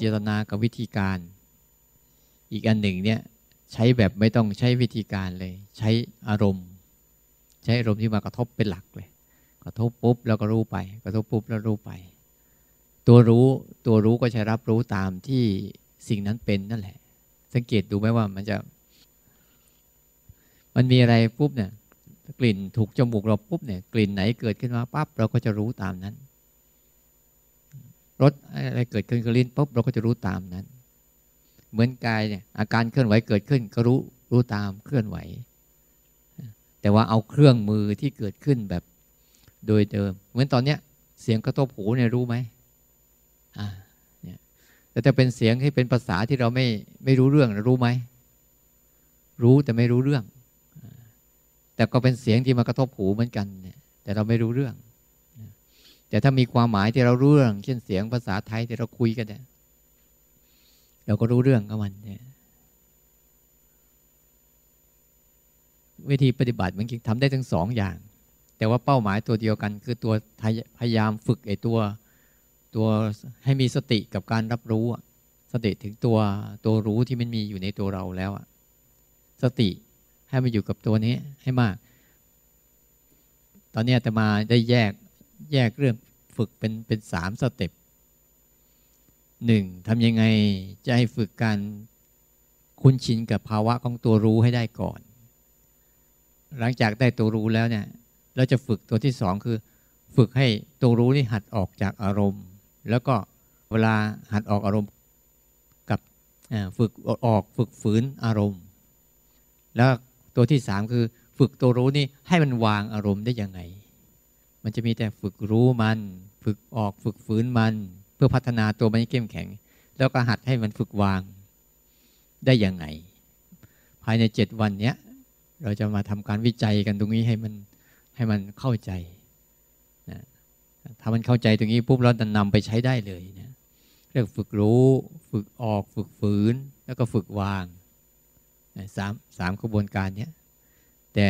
เจตนากับวิธีการ อีกอันหนึ่งเนี่ยใช้แบบไม่ต้องใช้วิธีการเลย ใช้อารมณ์ ใช้อารมณ์ที่มากระทบเป็นหลักเลย กระทบปุ๊บแล้วก็รู้ไป กระทบปุ๊บแล้วรู้ไป ตัวรู้ตัวรู้ก็จะรับรู้ตามที่สิ่งนั้นเป็นนั่นแหละ สังเกตดูไหมว่ามันจะ มันมีอะไรปุ๊บเนี่ยกลิ่นถูกจมูกเราปุ๊บเนี่ยกลิ่นไหนเกิดขึ้นมาปั๊บเราก็จะรู้ตามนั้น รสอะไรเกิดขึ้นกับลิ้นปุ๊บเราก็จะรู้ตามนั้น เหมือนกายเนี่ยอาการเคลื่อนไหวเกิดขึ้นก็รู้รู้ตามเคลื่อนไหว แต่ว่าเอาเครื่องมือที่เกิดขึ้นแบบโดยเดิม เหมือนตอนเนี้ยเสียงกระทบหูเนี่ยรู้ไหมอ่าเนี่ยแต่จะเป็นเสียงที่เป็นภาษาที่เราไม่ไม่รู้เรื่องรู้ไหมรู้แต่ไม่รู้เรื่อง แต่ก็เป็นเสียงที่มากระทบหูเหมือนกันเนี่ยแต่เราไม่รู้เรื่อง แต่ถ้ามีความหมายที่เรารู้เรื่อง เช่นเสียงภาษาไทยที่เราคุยกันเนี่ยเราก็รู้เรื่องกับมันเนี่ยวิธีปฏิบัติมันทำได้ทั้งสองอย่าง แต่ว่าเป้าหมายตัวเดียวกัน คือตัวพยายามฝึกไอ้ตัวตัวให้มีสติกับการรับรู้ สติถึงตัวตัวรู้ที่มันมีอยู่ในตัวเราแล้วสติให้มาอยู่กับตัวนี้ให้มาก ตอนนี้จะมาได้แยก แยกเรื่องฝึกเป็นเป็นสามสเต็ปหนึ่งทำยังไงจะให้ฝึกการคุ้นชินกับภาวะของตัวรู้ให้ได้ก่อน หลังจากได้ตัวรู้แล้วเนี่ย เราจะฝึกตัวที่สองคือ ฝึกให้ตัวรู้นี่หัดออกจากอารมณ์ แล้วก็เวลาหัดออกอารมณ์กับฝึกออกฝึกฝืนอารมณ์ แล้วตัวที่สามคือ ฝึกตัวรู้นี่ให้มันวางอารมณ์ได้ยังไง มันจะมีแต่ฝึกรู้มัน ฝึกออกฝึกฝืนมัน เพื่อพัฒนาตัวมันให้เข้มแข็ง แล้วก็หัดให้มันฝึกวางได้ยังไง ภายในเจ็ดวันเนี้ยเราจะมาทำการวิจัยกันตรงนี้ให้มันให้มันเข้าใจนะถ้ามันเข้าใจตรงนี้ปุ๊บเราจะนำไปใช้ได้เลยนะเรียกฝึกรู้ ฝึกออก ฝึกฝืน แล้วก็ฝึกวางสามสามกระบวนการเนี้ยแต่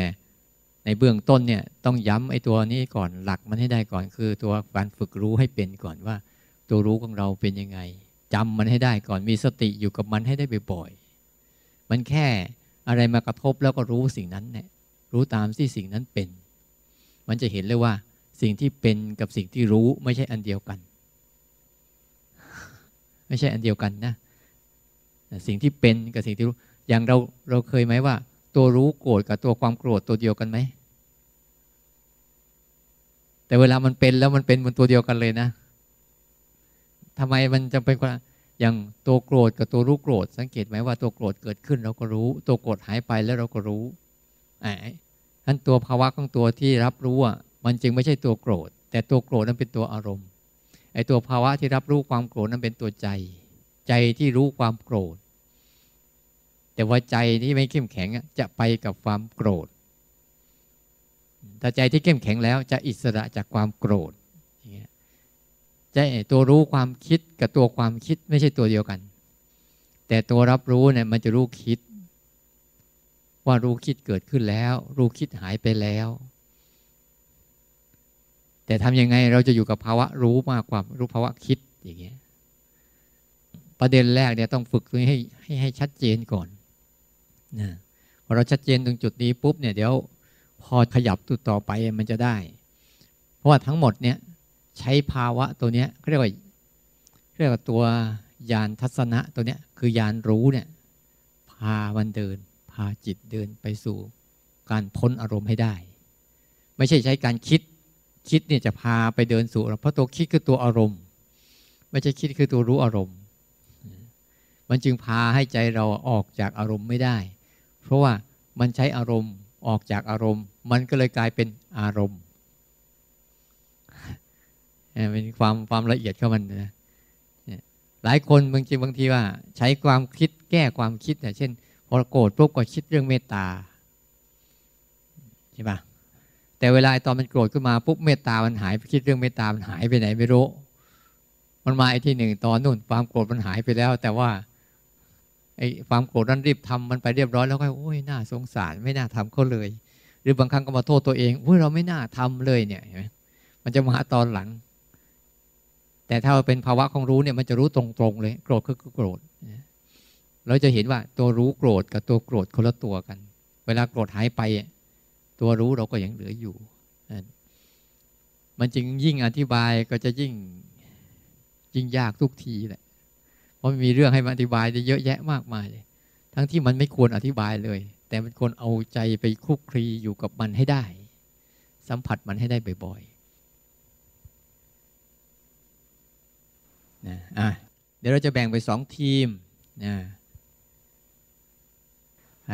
ในเบื้องต้นเนี่ยต้องย้ำไอ้ตัวนี้ก่อนหลักมันให้ได้ก่อน คือตัวการฝึกรู้ให้เป็นก่อนว่า ตัวรู้ของเราเป็นยังไงจำมันให้ได้ก่อนมีสติอยู่กับมันให้ได้บ่อยๆมันแค่อะไรมากระทบแล้วก็รู้สิ่งนั้นเนี่ยรู้ตามที่สิ่งนั้นเป็น มันจะเห็นเลยว่า สิ่งที่เป็นกับสิ่งที่รู้ไม่ใช่อันเดียวกัน ไม่ใช่อันเดียวกันนะ สิ่งที่เป็นกับสิ่งที่รู้ อย่างเราเราเคยไหมว่า ตัวรู้โกรธกับตัวความโกรธตัวเดียวกันไหม แต่เวลามันเป็นแล้วมันเป็นมันตัวเดียวกันเลยนะทำไมมันจะเป็นว่าอย่างตัวโกรธกับตัวรู้โกรธ สังเกตไหมว่าตัวโกรธเกิดขึ้นเราก็รู้ ตัวโกรธหายไปแล้วเราก็รู้ไอ้นั้นตัวภาวะของตัวที่รับรู้อะมันจึงไม่ใช่ตัวโกรธ แต่ตัวโกรธนั้นเป็นตัวอารมณ์ไอ้ตัวภาวะที่รับรู้ความโกรธนั้นเป็นตัวใจ ใจที่รู้ความโกรธ แต่ว่าใจที่ไม่เข้มแข็งจะไปกับความโกรธ ถ้าใจที่เข้มแข็งแล้วจะอิสระจากความโกรธใจตัวรู้ความคิดกับตัวความคิดไม่ใช่ตัวเดียวกัน แต่ตัวรับรู้เนี่ยมันจะรู้คิด ว่ารู้คิดเกิดขึ้นแล้ว รู้คิดหายไปแล้ว แต่ทำยังไงเราจะอยู่กับภาวะรู้มากกว่ารู้ภาวะคิดอย่างเงี้ยประเด็นแรกเนี่ยต้องฝึกให้ให้ให้ชัดเจนก่อน นะพอเราชัดเจนตรงจุดนี้ปุ๊บเนี่ยเดี๋ยวพอขยับตัวต่อไปมันจะได้ เพราะว่าทั้งหมดเนี่ยใช้ภาวะตัวเนี้ยเรียกว่าเรียกว่าตัวยานทัศนะตัวเนี้ยคือยานรู้เนี่ยพามันเดิน พาจิตเดินไปสู่การพ้นอารมณ์ให้ได้ ไม่ใช่ใช้การคิดคิดเนี่ยจะพาไปเดินสู่เพราะตัวคิดคือตัวอารมณ์ ไม่ใช่คิดคือตัวรู้อารมณ์ มันจึงพาให้ใจเราออกจากอารมณ์ไม่ได้ เพราะว่ามันใช้อารมณ์ออกจากอารมณ์ มันก็เลยกลายเป็นอารมณ์เป็นความความละเอียดเข้ามันนะหลายคนบางทีบางทีว่า ใช้ความคิดแก้ความคิดเนี่ยเช่นพอโกรธปุ๊บก็คิดเรื่องเมตตาใช่ปะแต่เวลาตอนมันโกรธขึ้นมาปุ๊บเมตตามันหายไปคิดเรื่องเมตตามันหายไปไหนไม่รู้ มันมาไอ้ที่หนึ่งตอนนู่นความโกรธมันหายไปแล้ว แต่ว่า ไอ้ความโกรธนั้นรีบทำมันไปเรียบร้อยแล้วก็โอ้ยน่าสงสารไม่น่าทำเขาเลย หรือบางครั้งก็มาโทษตัวเองโอ้ยเราไม่น่าทำเลยเนี่ยเห็นไหมมันจะมาตอนหลังแแต่ถ้าเป็นภาวะของรู้เนี่ยมันจะรู้ตรงๆเลย โกรธคือโกรธเราจะเห็นว่าตัวรู้โกรธกับตัวโกรธคนละตัวกัน เวลาโกรธหายไป ตัวรู้เราก็ยังเหลืออยู่ มันจึงยิ่งอธิบายก็จะยิ่งยิ่งยากทุกทีแหละ เพราะมีเรื่องให้มาอธิบายได้เยอะแยะมากมายเลย ทั้งที่มันไม่ควรอธิบายเลย แต่มันควรเอาใจไปคุกคลีอยู่กับมันให้ได้ สัมผัสมันให้ได้บ่อยๆนะอะเดี๋ยวเราจะแบ่งไปสองทีมนะ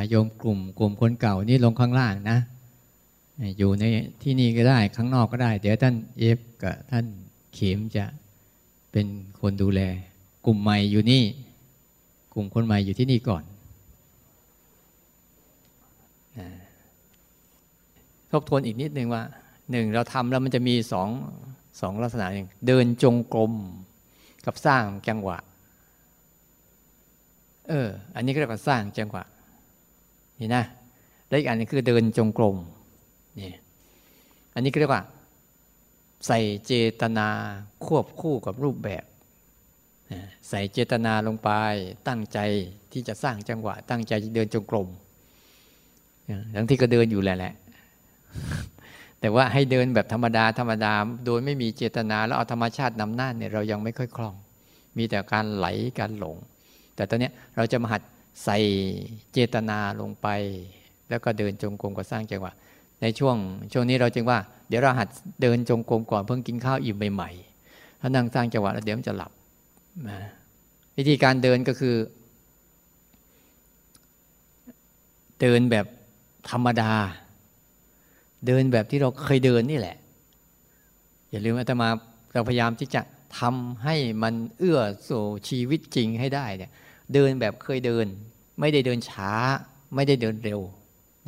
โยมกลุ่มกลุ่มคนเก่านี่ลงข้างล่างนะ อยู่ในที่นี่ก็ได้ข้างนอกก็ได้ เดี๋ยวท่านเอฟกับท่านเข็มจะเป็นคนดูแล กลุ่มใหม่อยู่นี่ กลุ่มคนใหม่อยู่ที่นี่ก่อนทบทวนอีกนิดนึงว่าหนึ่งเราทำแล้วมันจะมีสองสองลักษณะหนึ่งเดินจงกรมกับสร้างจังหวะ เออ อันนี้ก็เรียกว่าสร้างจังหวะ นี่นะและอีกอันนึงคือเดินจงกรมนี่อันนี้ก็เรียกว่า ใส่เจตนาควบคู่กับรูปแบบ ใส่เจตนาลงไปตั้งใจที่จะสร้างจังหวะ ตั้งใจจะเดินจงกรมทั้งที่ก็เดินอยู่แหละแหละ แต่ว่าให้เดินแบบธรรมดาธรรมดา โดยไม่มีเจตนาแล้วเอาธรรมชาตินำหน้าเนี่ยเรายังไม่ค่อยคล่อง มีแต่การไหลการหลง แต่ตอนนี้เราจะมาหัดใส่เจตนาลงไป แล้วก็เดินจงกรมก็สร้างจังหวะ ในช่วงช่วงนี้เราจึงว่า เดี๋ยวเราหัดเดินจงกรมก่อนเพิ่งกินข้าวอิ่มใหม่ๆถ้านั่งสร้างจังหวะแล้วเดี๋ยวมันจะหลับ วิธีการเดินก็คือ เดินแบบธรรมดา เดินแบบที่เราเคยเดินนี่แหละ อย่าลืมอาตมาเราพยายามที่จะทำให้มันเอื้อสู่ชีวิตจริงให้ได้เนี่ยเดินแบบเคยเดิน ไม่ได้เดินช้า ไม่ได้เดินเร็ว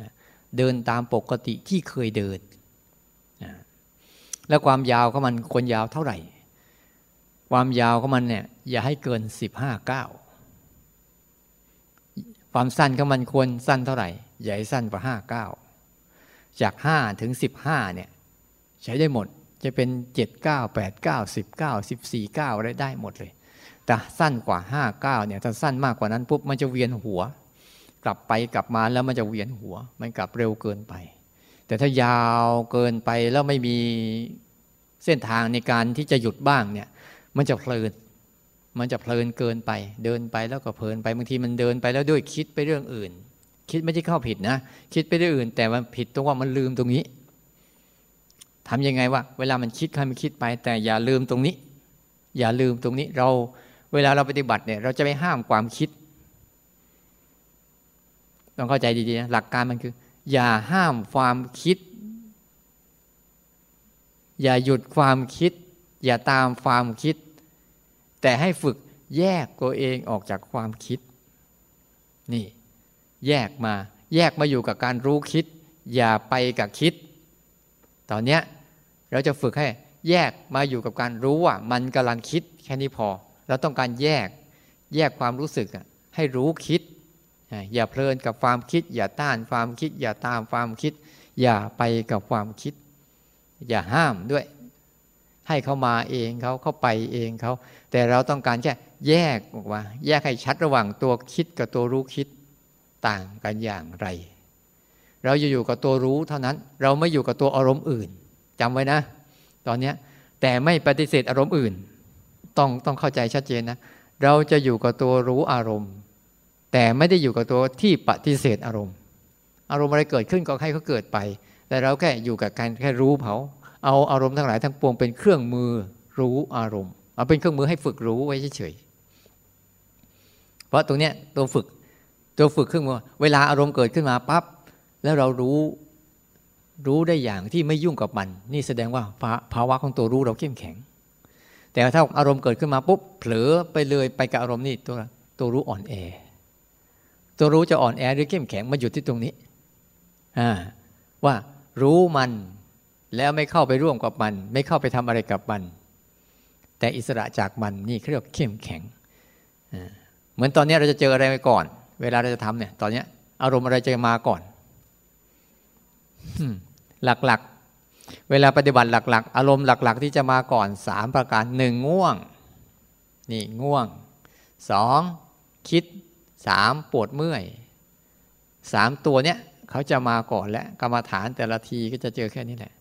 นะเดินตามปกติที่เคยเดินนะแล้วความยาวของมันควรยาวเท่าไหร่ ความยาวของมันเนี่ย อย่าให้เกินสิบห้าเก้าความสั้นของมันควรสั้นเท่าไหร่ใหญ่สั้นกว่าห้าเก้าจากห้าถึงสิบห้าเนี่ยใช้ได้หมดจะเป็นเจ็ดเก้าแปดเก้าสิบเก้าสิบสี่เก้าอะไรได้หมดเลย แต่สั้นกว่าห้าเก้าเนี่ยถ้าสั้นมากกว่านั้นปุ๊บมันจะเวียนหัว กลับไปกลับมาแล้วมันจะเวียนหัว มันกลับเร็วเกินไป แต่ถ้ายาวเกินไปแล้วไม่มีเส้นทางในการที่จะหยุดบ้างเนี่ย มันจะเพลิน มันจะเพลินเกินไป เดินไปแล้วก็เพลินไปบางทีมันเดินไปแล้วด้วยคิดไปเรื่องอื่น คิดไม่ใช่เข้าผิดนะ คิดไปเรื่องอื่น แต่มันผิดตรงว่ามันลืมตรงนี้ทำยังไงว่าเวลามันคิดใครมันคิดไป แต่อย่าลืมตรงนี้ อย่าลืมตรงนี้เราเวลาเราปฏิบัติเนี่ยเราจะไม่ห้ามความคิด ต้องเข้าใจดีๆนะหลักการมันคือ อย่าห้ามความคิด อย่าหยุดความคิด อย่าตามความคิด แต่ให้ฝึกแยกตัวเองออกจากความคิด นี่ แยกมา แยกมาอยู่กับการรู้คิด อย่าไปกับคิด ตอนนี้เราจะฝึกให้แยกมาอยู่กับการรู้ว่า มันกำลังคิดแค่นี้พอ เราต้องการแยก แยกความรู้สึกให้รู้คิด อย่าเพลินกับความคิด อย่าต้านความคิด อย่าตามความคิด อย่าไปกับความคิด อย่าห้ามด้วย ให้เขามาเองเขาเข้าไปเองเขา แต่เราต้องการแค่แยกออกมาแยกให้ชัดระหว่างตัวคิดกับตัวรู้คิดต่างกันอย่างไร เราอยู่กับตัวรู้เท่านั้น เราไม่อยู่กับตัวอารมณ์อื่นจำไว้นะ ตอนนี้แต่ไม่ปฏิเสธอารมณ์อื่น ต้องต้องเข้าใจชัดเจนนะ เราจะอยู่กับตัวรู้อารมณ์ แต่ไม่ได้อยู่กับตัวที่ปฏิเสธอารมณ์ อารมณ์อะไรเกิดขึ้นก็ให้เขาเกิดไป แต่เราแค่อยู่กับการแค่รู้เขา เอาอารมณ์ทั้งหลายทั้งปวงเป็นเครื่องมือรู้อารมณ์เอาเป็นเครื่องมือให้ฝึกรู้ไว้เฉยๆเพราะตรงเนี้ยตัวฝึกตัวฝึกเครื่องมือเวลาอารมณ์เกิดขึ้นมาปั๊บแล้วเรารู้รู้ได้อย่างที่ไม่ยุ่งกับมัน นี่แสดงว่าภาวะของตัวรู้เราเข้มแข็ง แต่ถ้าอารมณ์เกิดขึ้นมาปุ๊บเผลอไปเลยไปกับอารมณ์นี่ตัวตัวรู้อ่อนแอ ตัวรู้จะอ่อนแอหรือเข้มแข็งมาหยุดที่ตรงนี้ว่ารู้มัน แล้วไม่เข้าไปร่วมกับมัน ไม่เข้าไปทำอะไรกับมัน แต่อิสระจากมันนี่เขาเรียกเข้มแข็งเหมือนตอนนี้เราจะเจออะไรไปก่อน เวลาเราจะทำเนี่ย ตอนนี้อารมณ์อะไรจะมาก่อนหลักๆ เวลาปฏิบัติหลัก ๆ อารมณ์หลัก ๆ ที่จะมาก่อนสามประการหนึ่งง่วง นี่ง่วงสองคิดสามปวดเมื่อยสามตัวเนี้ยเขาจะมาก่อนและกรรมฐานแต่ละทีก็จะเจอแค่นี้แหละ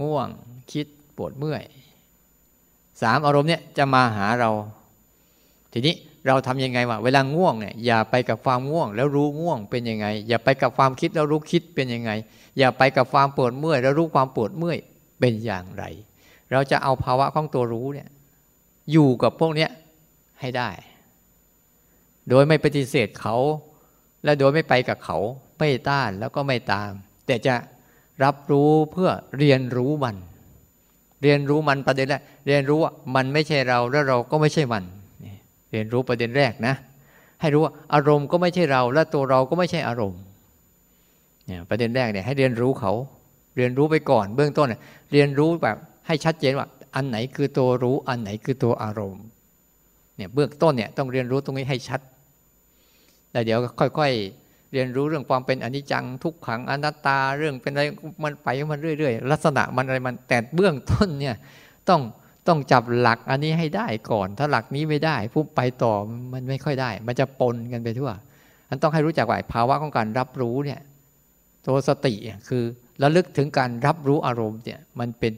ง่วง คิดปวดเมื่อยสามอารมณ์เนี้ยจะมาหาเรา ทีนี้เราทำยังไงวะเวลาง่วงเนี่ยอย่าไปกับความง่วง แล้วรู้ง่วงเป็นยังไง อย่าไปกับความคิดแล้วรู้คิดเป็นยังไง อย่าไปกับความปวดเมื่อย แล้วรู้ความปวดเมื่อยเป็นอย่างไร เราจะเอาภาวะของตัวรู้เนี่ยอยู่กับพวกเนี้ยให้ได้ โดยไม่ปฏิเสธเขา และโดยไม่ไปกับเขา ไม่ต้านแล้วก็ไม่ตาม แต่จะ รับรู้เพื่อเรียนรู้มัน เรียนรู้มันประเด็นแรกเรียนรู้ว่ามันไม่ใช่เราและเราก็ไม่ใช่มัน เรียนรู้ประเด็นแรกนะ ให้รู้ว่าอารมณ์ก็ไม่ใช่เรา และตัวเราก็ไม่ใช่อารมณ์เนี่ยประเด็นแรกเนี่ยให้เรียนรู้เขา เรียนรู้ไปก่อนเบื้องต้น เรียนรู้แบบให้ชัดเจนว่า อันไหนคือตัวรู้อันไหนคือตัวอารมณ์เนี่ยเบื้องต้นเนี่ยต้องเรียนรู้ตรงนี้ให้ชัดแล้วเดี๋ยวค่อยๆ เรียนรู้เรื่องความเป็นอนิจจังทุกขังอนัตตาเรื่องเป็นอะไรมันไปมันเรื่อยๆลักษณะมันอะไรมันแต่เบื้องต้นเนี่ยต้องต้องจับหลักอันนี้ให้ได้ก่อน ถ้าหลักนี้ไม่ได้ผู้ไปต่อมันไม่ค่อยได้ มันจะปนกันไปทั่วมันต้องให้รู้จักว่าภาวะของการรับรู้เนี่ยตัวสติคือระลึกถึงการรับรู้อารมณ์เนี่ยมันเป็น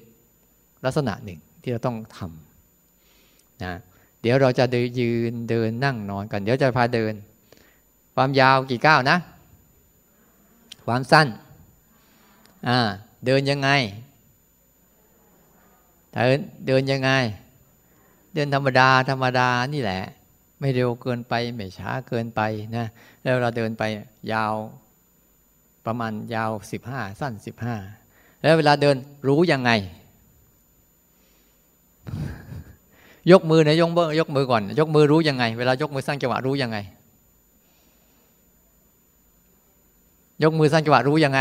ลักษณะหนึ่งที่เราต้องทำนะเดี๋ยวเราจะเดินยืนเดินนั่งนอนกัน เดี๋ยวจะพาเดิน ความยาวกี่ก้าวนะ ความสั้นอ่าเดินยังไง เดินเดินยังไง เดินธรรมดาธรรมดานี่แหละ ไม่เร็วเกินไปไม่ช้าเกินไปนะแล้วเราเดินไปยาวประมาณยาวสิบห้าสั้นสิบห้าแล้วเวลาเดินรู้ยังไง ยกมือนะยกมือยกมือก่อน ยกมือรู้ยังไง เวลายกมือสร้างจังหวะรู้ยังไง ยกมือสร้างจังหวะรู้ยังไง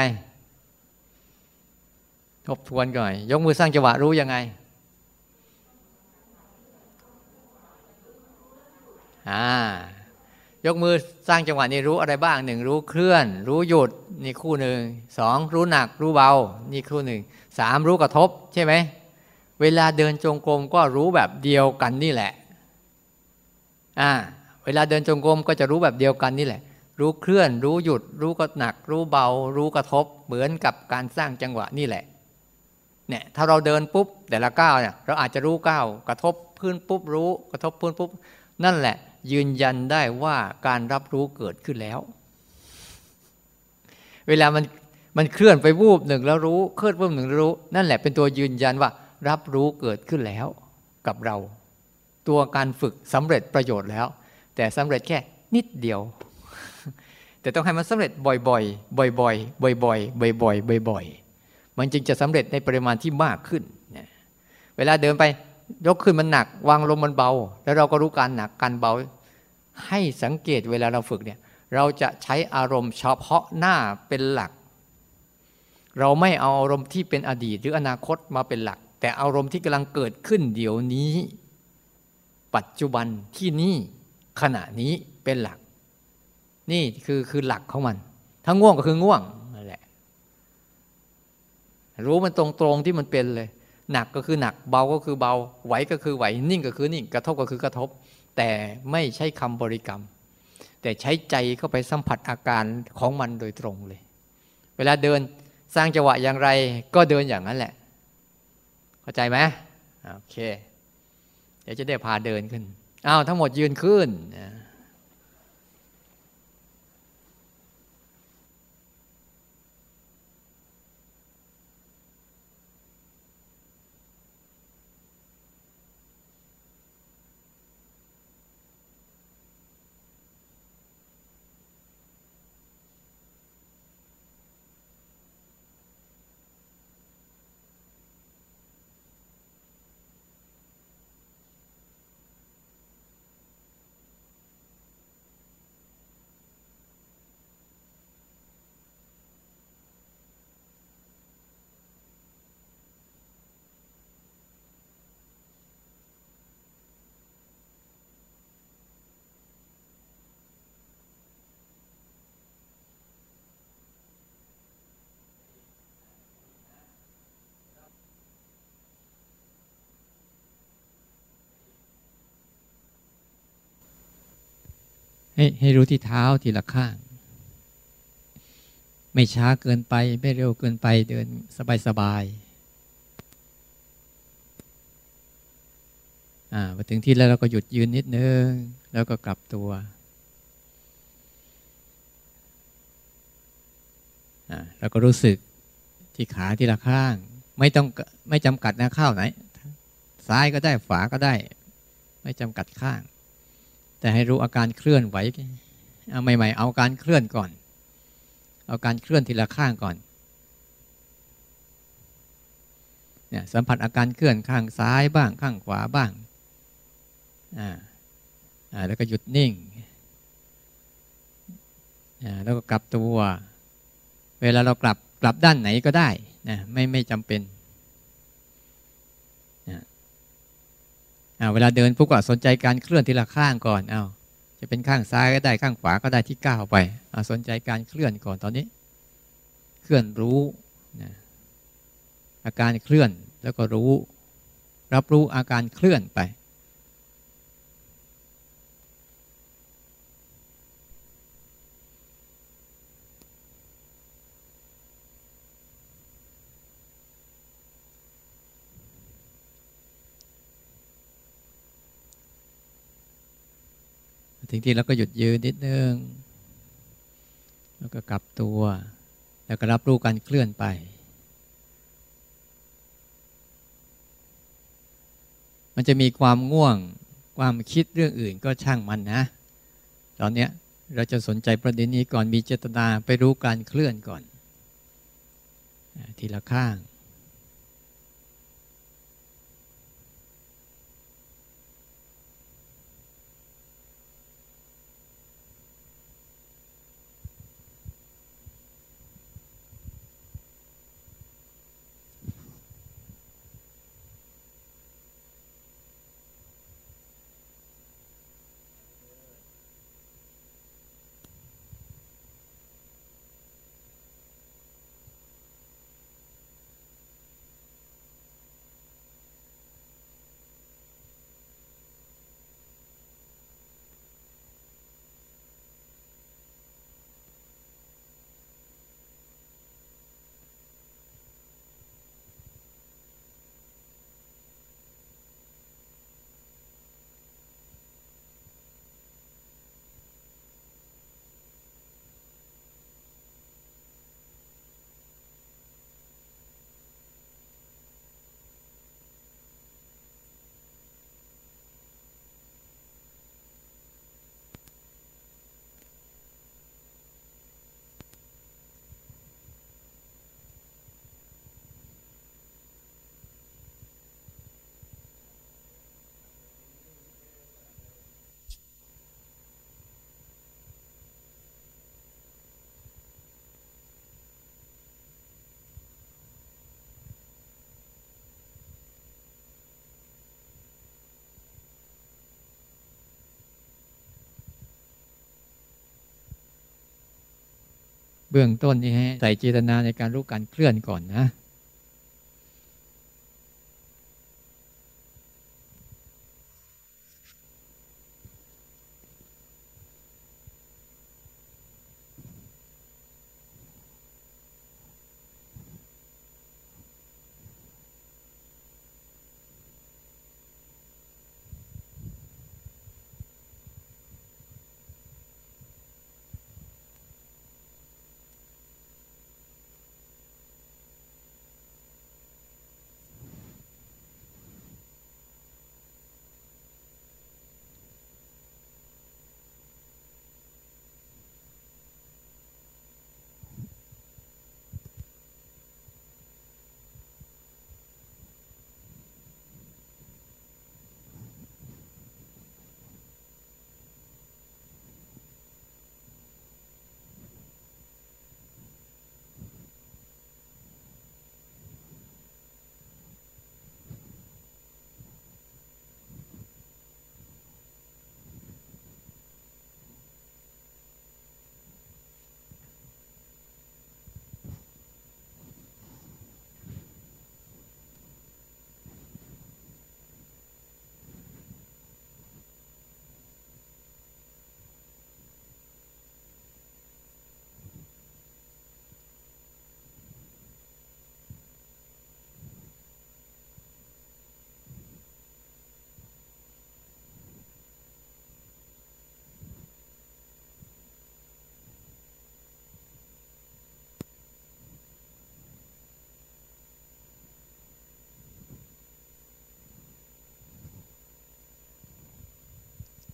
ทบทวนก่อนยกมือสร้างจังหวะรู้ยังไงอ่ายกมือสร้างจังหวะนี้รู้อะไรบ้างหนึ่งรู้เคลื่อน รู้หยุดนี่คู่หนึ่งสองรู้หนักรู้เบา นี่คู่หนึ่งสามรู้กระทบ ใช่ไหมเวลาเดินจงกรมก็รู้แบบเดียวกันนี่แหละอ่าเวลาเดินจงกรมก็จะรู้แบบเดียวกันนี่แหละ รู้เคลื่อน รู้หยุด รู้ก็หนัก รู้เบา รู้กระทบ เหมือนกับการสร้างจังหวะนี่แหละเนี่ยถ้าเราเดินปุ๊บแต่ละก้าวเนี่ยเราอาจจะรู้ก้าวกระทบพื้นปุ๊บรู้ กระทบพื้นปุ๊บนั่นแหละ ยืนยันได้ว่าการรับรู้เกิดขึ้นแล้ว เวลามันมันเคลื่อนไปวูบหนึ่งแล้วรู้เคลื่อนวูบหนึ่งรู้ นั่นแหละเป็นตัวยืนยันว่า รับรู้เกิดขึ้นแล้วกับเรา ตัวการฝึกสำเร็จประโยชน์แล้ว แต่สำเร็จแค่นิดเดียว แต่ต้องให้มันสำเร็จบ่อยๆ บ่อยๆ บ่อยๆ บ่อยๆ บ่อยๆ มันจึงจะสำเร็จในปริมาณที่มากขึ้น เวลาเดินไปยกขึ้นมันหนัก วางลงมันเบา แล้วเราก็รู้การหนักการเบา ให้สังเกตเวลาเราฝึกเนี่ย เราจะใช้อารมณ์เฉพาะหน้าเป็นหลัก เราไม่เอาอารมณ์ที่เป็นอดีตหรืออนาคตมาเป็นหลัก แต่อารมณ์ที่กำลังเกิดขึ้นเดี๋ยวนี้ ปัจจุบันที่นี่ขณะนี้เป็นหลัก นี่คือคือหลักของมัน ถ้าง่วงก็คือง่วงนั่นแหละ รู้มันตรงๆที่มันเป็นเลย หนักก็คือหนัก เบาก็คือเบา ไหวก็คือไหว นิ่งก็คือนิ่ง กระทบก็คือกระทบ แต่ไม่ใช่คำบริกรรม แต่ใช้ใจเข้าไปสัมผัสอาการของมันโดยตรงเลย เวลาเดินสร้างจังหวะอย่างไร ก็เดินอย่างนั้นแหละ เข้าใจไหมโอเค เดี๋ยวจะได้พาเดินขึ้น อ้าวทั้งหมดยืนขึ้น ให้ให้รู้ที่เท้าทีละข้าง ไม่ช้าเกินไปไม่เร็วเกินไปเดินสบายสบายอ่าพอถึงที่แล้วเราก็หยุดยืนนิดนึง แล้วก็กลับตัวอ่าแล้วก็รู้สึกที่ขาที่ละข้าง ไม่ต้องไม่จำกัดนะข้าวไหน ซ้ายก็ได้ฝาก็ได้ ไม่จำกัดข้าง แต่ให้รู้อาการเคลื่อนไหวเอาใหม่ ๆ เอาการเคลื่อนก่อน เอาการเคลื่อนทีละข้างก่อนเนี่ยสัมผัสอาการเคลื่อนข้างซ้ายบ้างข้างขวาบ้างอ่าอ่าแล้วก็หยุดนิ่งอ่าแล้วก็กลับตัว เวลาเรากลับกลับด้านไหนก็ได้นะไม่ไม่จำเป็น เวลาเดินปุ๊บก็สนใจการเคลื่อนทีละข้างก่อนเอาจะเป็นข้างซ้ายก็ได้ข้างขวาก็ได้ที่ก้าวไปสนใจการเคลื่อนก่อนตอนนี้ เคลื่อนรู้นะอาการเคลื่อนแล้วก็รู้ รับรู้อาการเคลื่อนไป ถึงที่เราก็หยุดยืนนิดนึง แล้วก็กลับตัว แล้วก็รับรู้การเคลื่อนไป มันจะมีความง่วงความคิดเรื่องอื่นก็ช่างมันนะ ตอนนี้เราจะสนใจประเด็นนี้ก่อนมีเจตนาไปรู้การเคลื่อนก่อน ทีละข้าง เบื้องต้นนี่ให้ใส่เจตนาในการรู้การเคลื่อนก่อนนะ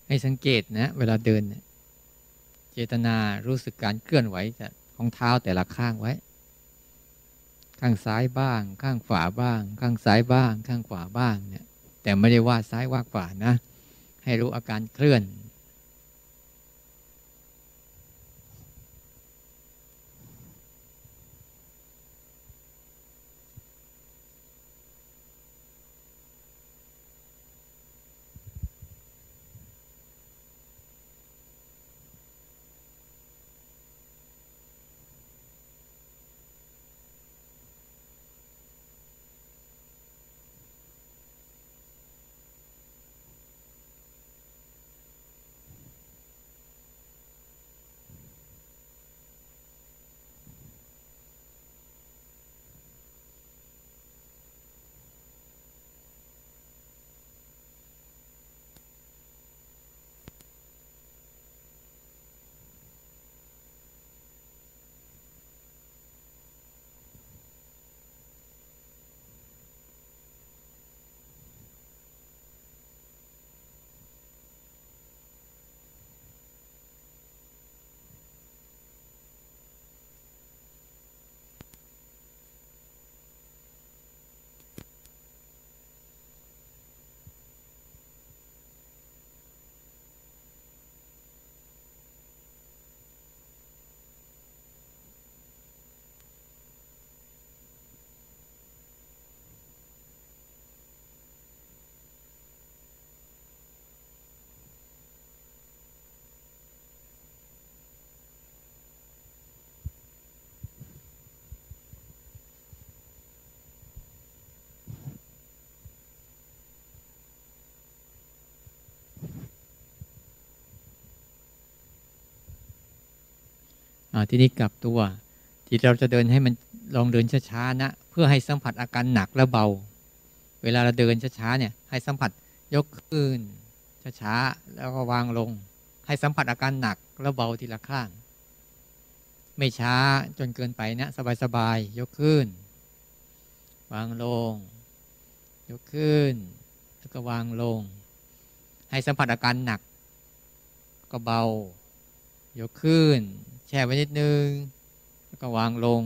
ให้สังเกตนะ เวลาเดินเนี่ยเจตนารู้สึกการเคลื่อนไหวของเท้าแต่ละข้างไว้ ข้างซ้ายบ้าง ข้างขวาบ้าง ข้างซ้ายบ้าง ข้างขวาบ้างเนี่ยแต่ไม่ได้ว่าซ้ายว่าขวานะ ให้รู้อาการเคลื่อน ทีนี้กลับตัวที่เราจะเดินให้มันลองเดินช้าๆนะ เพื่อให้สัมผัสอาการหนักและเบา เวลาเราเดินช้าๆเนี่ย ให้สัมผัสยกขึ้นช้าๆแล้วก็วางลง ให้สัมผัสอาการหนักและเบาทีละข้าง ไม่ช้าจนเกินไปนะสบายๆยกขึ้น วางลง ยกขึ้น แล้วก็วางลง ให้สัมผัสอาการหนัก ก็เบา ยกขึ้น แช่ไว้นิดนึง แล้วก็วางลง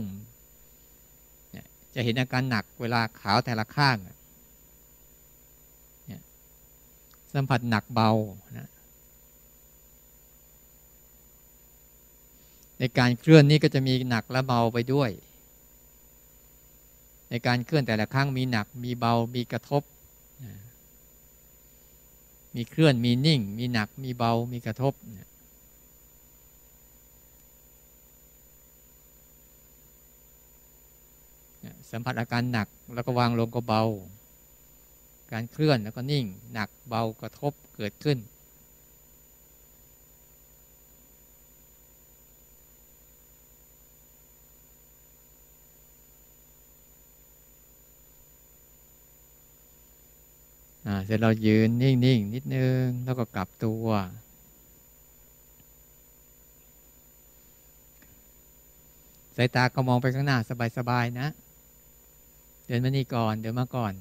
จะเห็นอาการหนักเวลาขาวแต่ละข้าง สัมผัสหนักเบานะในการเคลื่อนนี่ก็จะมีหนักและเบาไปด้วย ในการเคลื่อนแต่ละครั้งมีหนักมีเบามีกระทบ มีเคลื่อนมีนิ่ง มีหนักมีเบามีกระทบเนี่ย สัมผัสอาการหนัก แล้วก็วางลงก็เบา การเคลื่อนแล้วก็นิ่ง หนักเบากระทบเกิดขึ้น เสร็จเรายืนนิ่งๆนนิดนึง แล้วก็กลับตัวสายตาก็มองไปข้างหน้าสบายๆนะ เดินมานี่ก่อน เดินมาก่อน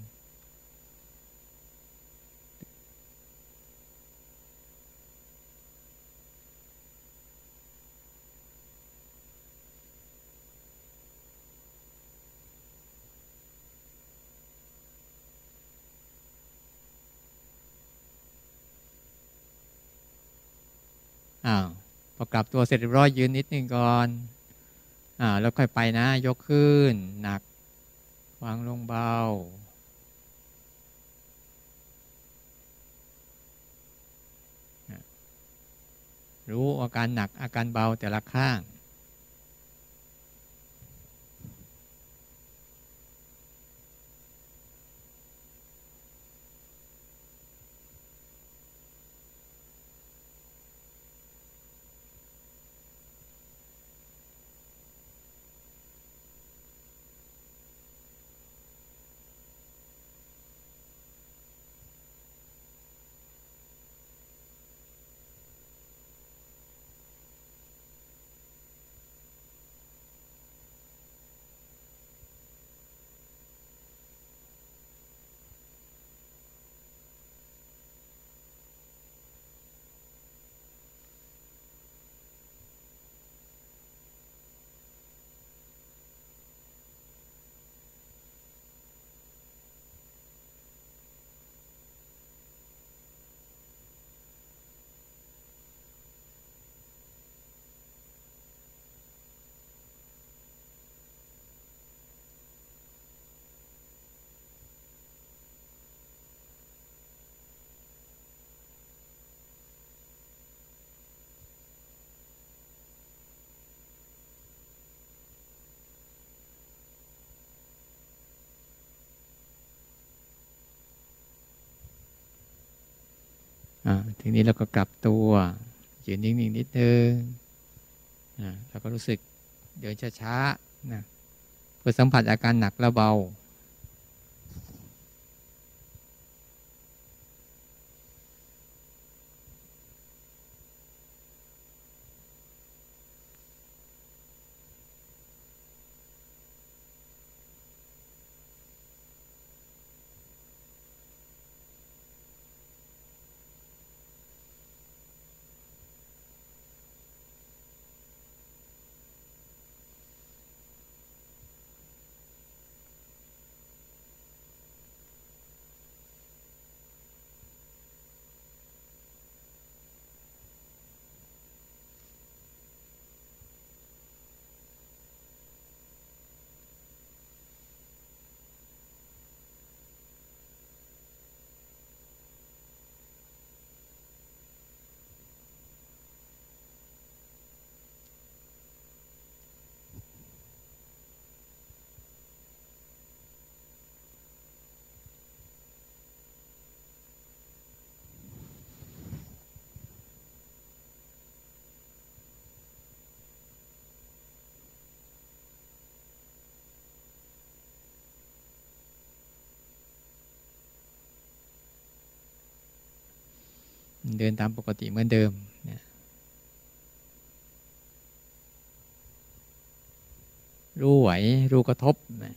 อ้าวพอกลับตัวเสร็จเรียบร้อยยืนนิดนึงก่อน อ่า แล้วค่อยไปนะ ยกขึ้น หนัก วางลงเบา รู้อาการหนักอาการเบาแต่ละข้าง ทีนี้เราก็กลับตัวยืนนิ่งๆนิดนึงเราก็รู้สึกเดินช้าๆนะเพื่อสัมผัสอาการหนักและเบา เดินตามปกติเหมือนเดิมนะรู้ไหว รู้กระทบนะ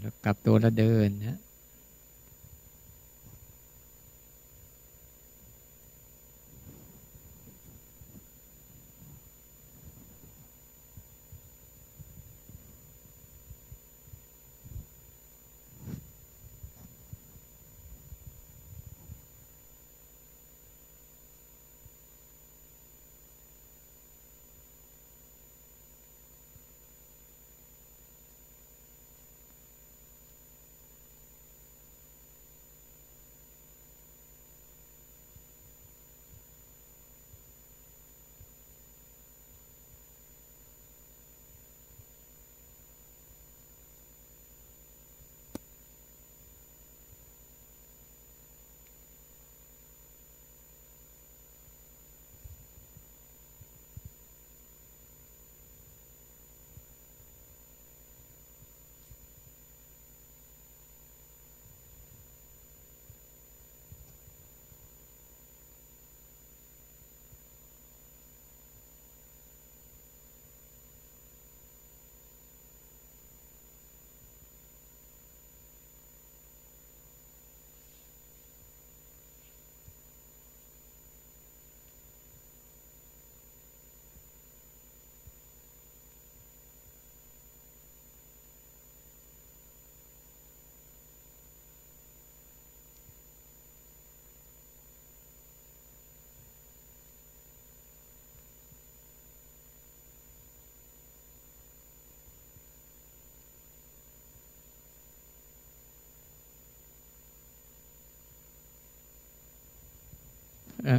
แล้วกลับตัวแล้วเดินนะ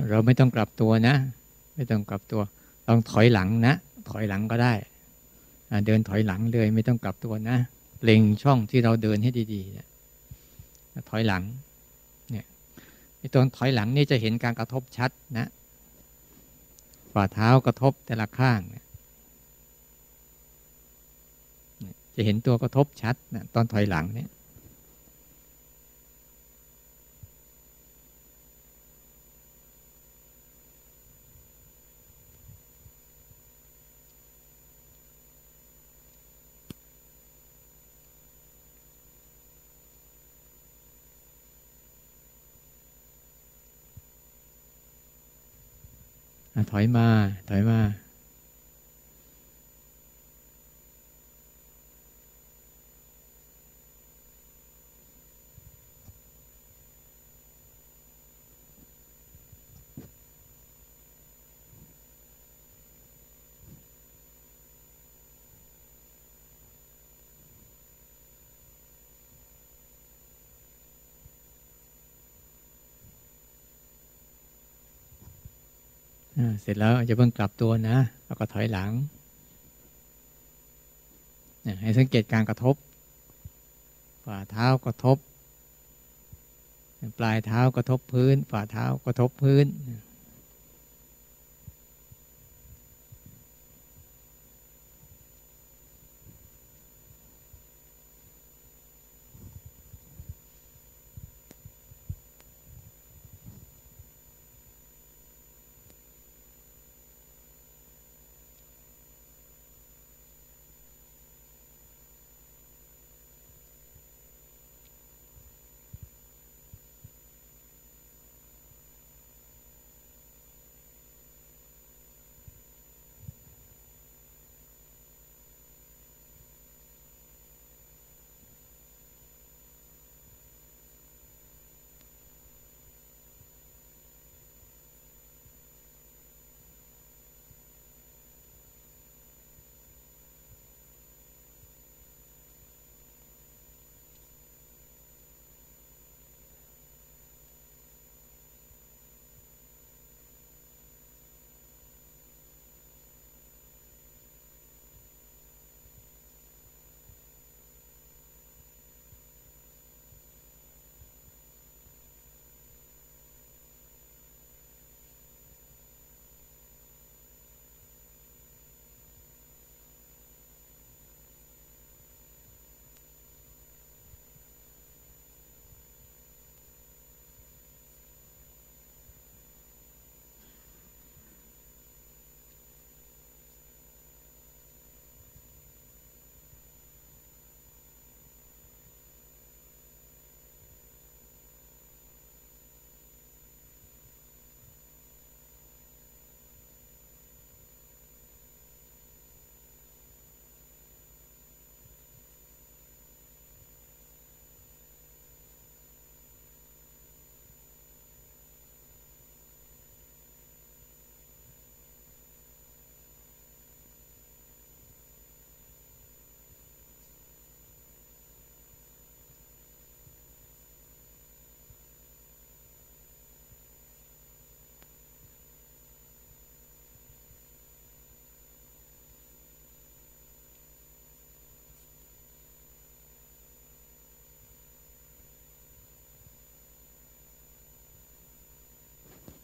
เราไม่ต้องกลับตัวนะ ไม่ต้องกลับตัว ต้องถอยหลังนะ ถอยหลังก็ได้ เดินถอยหลังเลย ไม่ต้องกลับตัวนะเล็งช่องที่เราเดินให้ดีๆถอยหลังเนี่ยตอนถอยหลังนี่จะเห็นการกระทบชัดนะฝ่าเท้ากระทบแต่ละข้างจะเห็นตัวกระทบชัดนะตอนถอยหลังเนี่ย ถอยมา ถอยมา เสร็จแล้วจะเพิ่งกลับตัวนะ แล้วก็ถอยหลัง ให้สังเกตการกระทบฝ่าเท้ากระทบ ปลายเท้ากระทบพื้น ฝ่าเท้ากระทบพื้น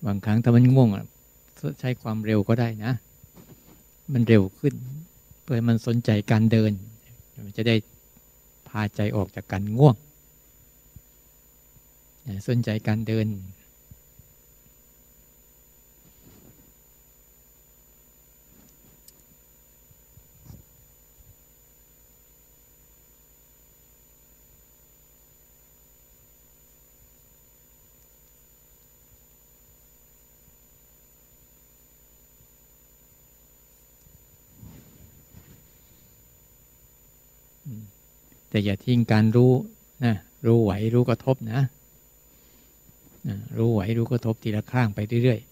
บางครั้งถ้ามันง่วงใช้ความเร็วก็ได้นะ มันเร็วขึ้น เพื่อมันสนใจการเดิน มันจะได้พาใจออกจากการง่วง สนใจการเดิน แต่อย่าทิ้งการรู้นะรู้ไหวรู้กระทบนะนะรู้ไหวรู้กระทบทีละข้างไปเรื่อยๆ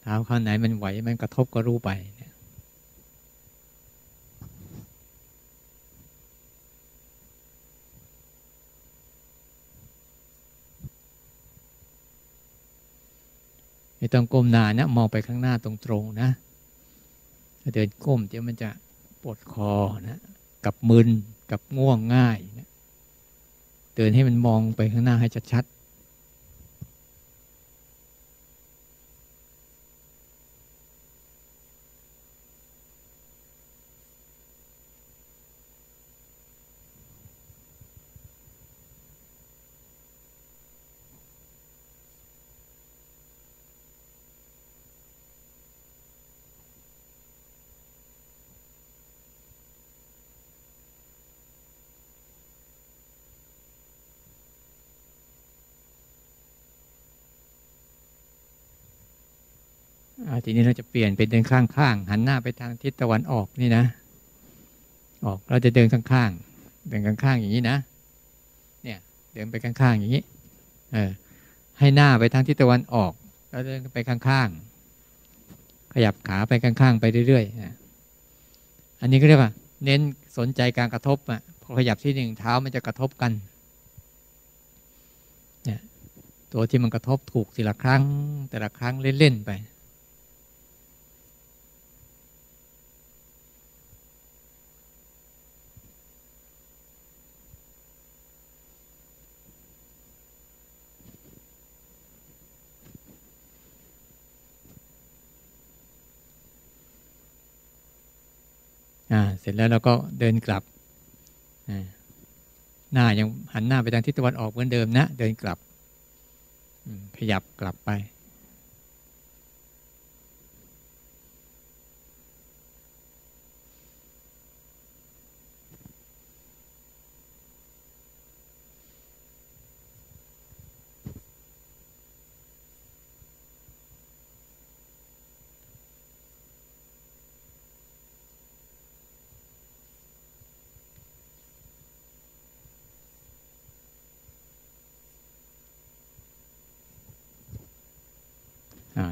เท้าข้างไหนมันไหวมันกระทบก็รู้ไปไม่ต้องก้มหน้านะมองไปข้างหน้าตรงๆนะถ้าเดินก้มเดี๋ยวมันจะปวดคอนะ กับมึนกับง่วงง่าย เตือนให้มันมองไปข้างหน้าให้ชัด ทีนี้เราจะเปลี่ยนเป็นเดินข้างๆหันหน้าไปทางทิศตะวันออกนี่นะ ออกเราจะเดินข้างๆเดินข้างๆอย่างนี้นะ เนี่ยเดินไปข้างๆอย่างนี้เออให้หน้าไปทางทิศตะวันออกแล้วเดินไปข้างๆขยับขาไปข้างๆไปเรื่อยๆอันนี้ก็เรียกว่า เน้นสนใจการกระทบอะพอขยับที่หนึ่งเท้ามันจะกระทบกันเนี่ยตัวที่มันกระทบถูกทีละครั้ง แต่ละครั้งเล่นๆไป เสร็จแล้วเราก็เดินกลับหน้ายังหันหน้าไปทางทิศตะวันออกเหมือนเดิมนะ เดินกลับขยับกลับไป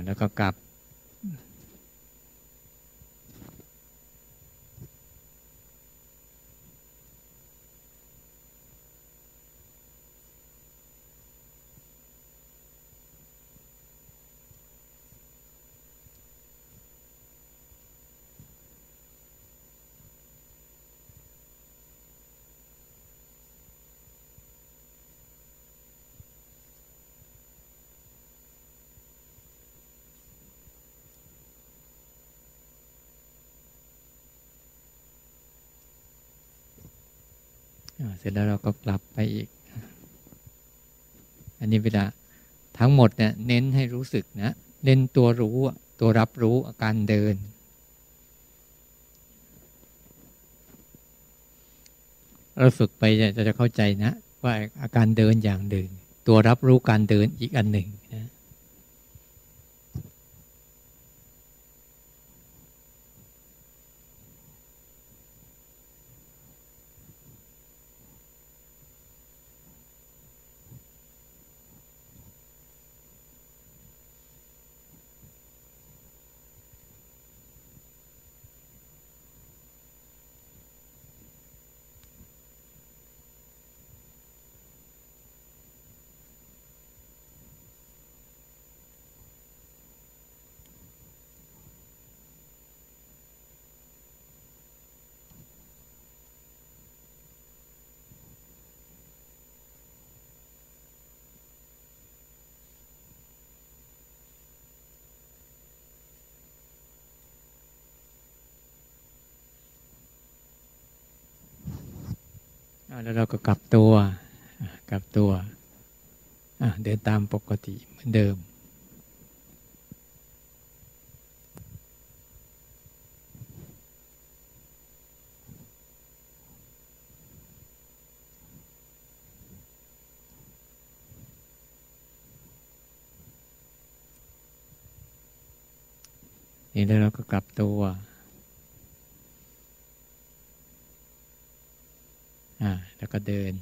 แล้วก็กลับ เสร็จแล้วเราก็กลับไปอีก อันนี้เวลาทั้งหมดเนี่ยเน้นให้รู้สึกนะเน้นตัวรู้ตัวรับรู้อาการเดิน เราฝึกไปจะจะเข้าใจนะ ว่าอาการเดินอย่างหนึ่ง ตัวรับรู้การเดินอีกอันหนึ่งนะ ก็กลับตัวกลับตัวเดินตามปกติเหมือนเดิม นี่แล้วเราก็กลับตัวอ่า แล้วก็เดิน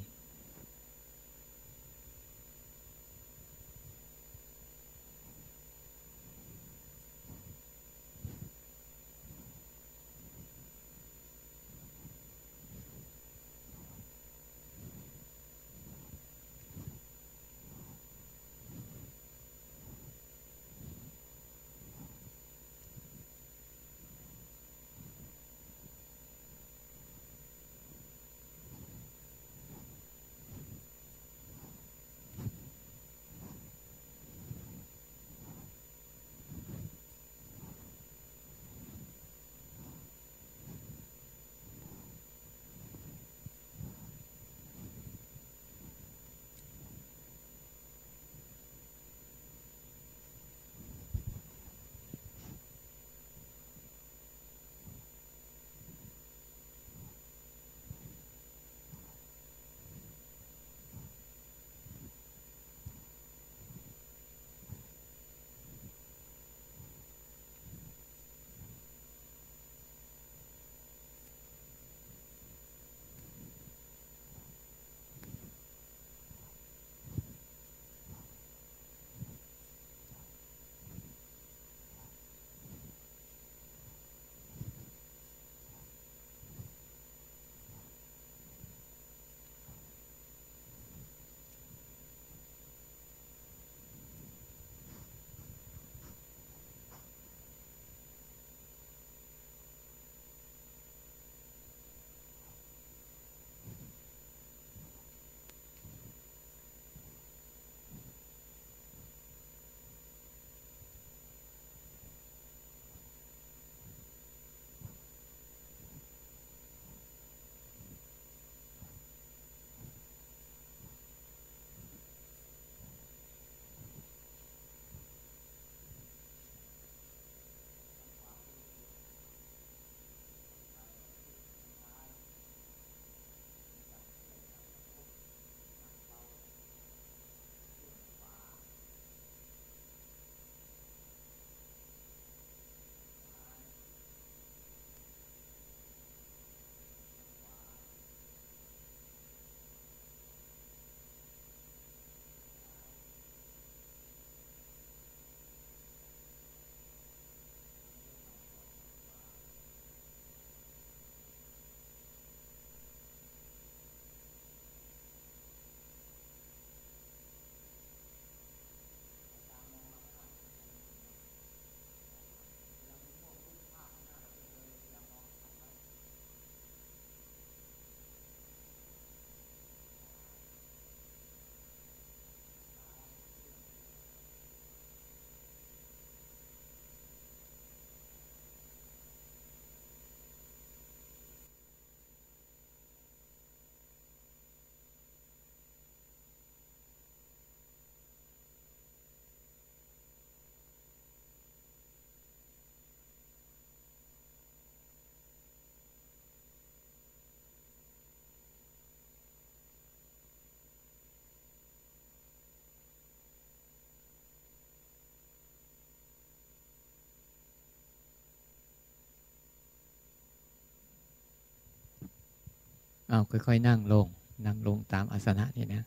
เอาค่อยๆ นั่งลง นั่งลงตามอาสนะนี่นะ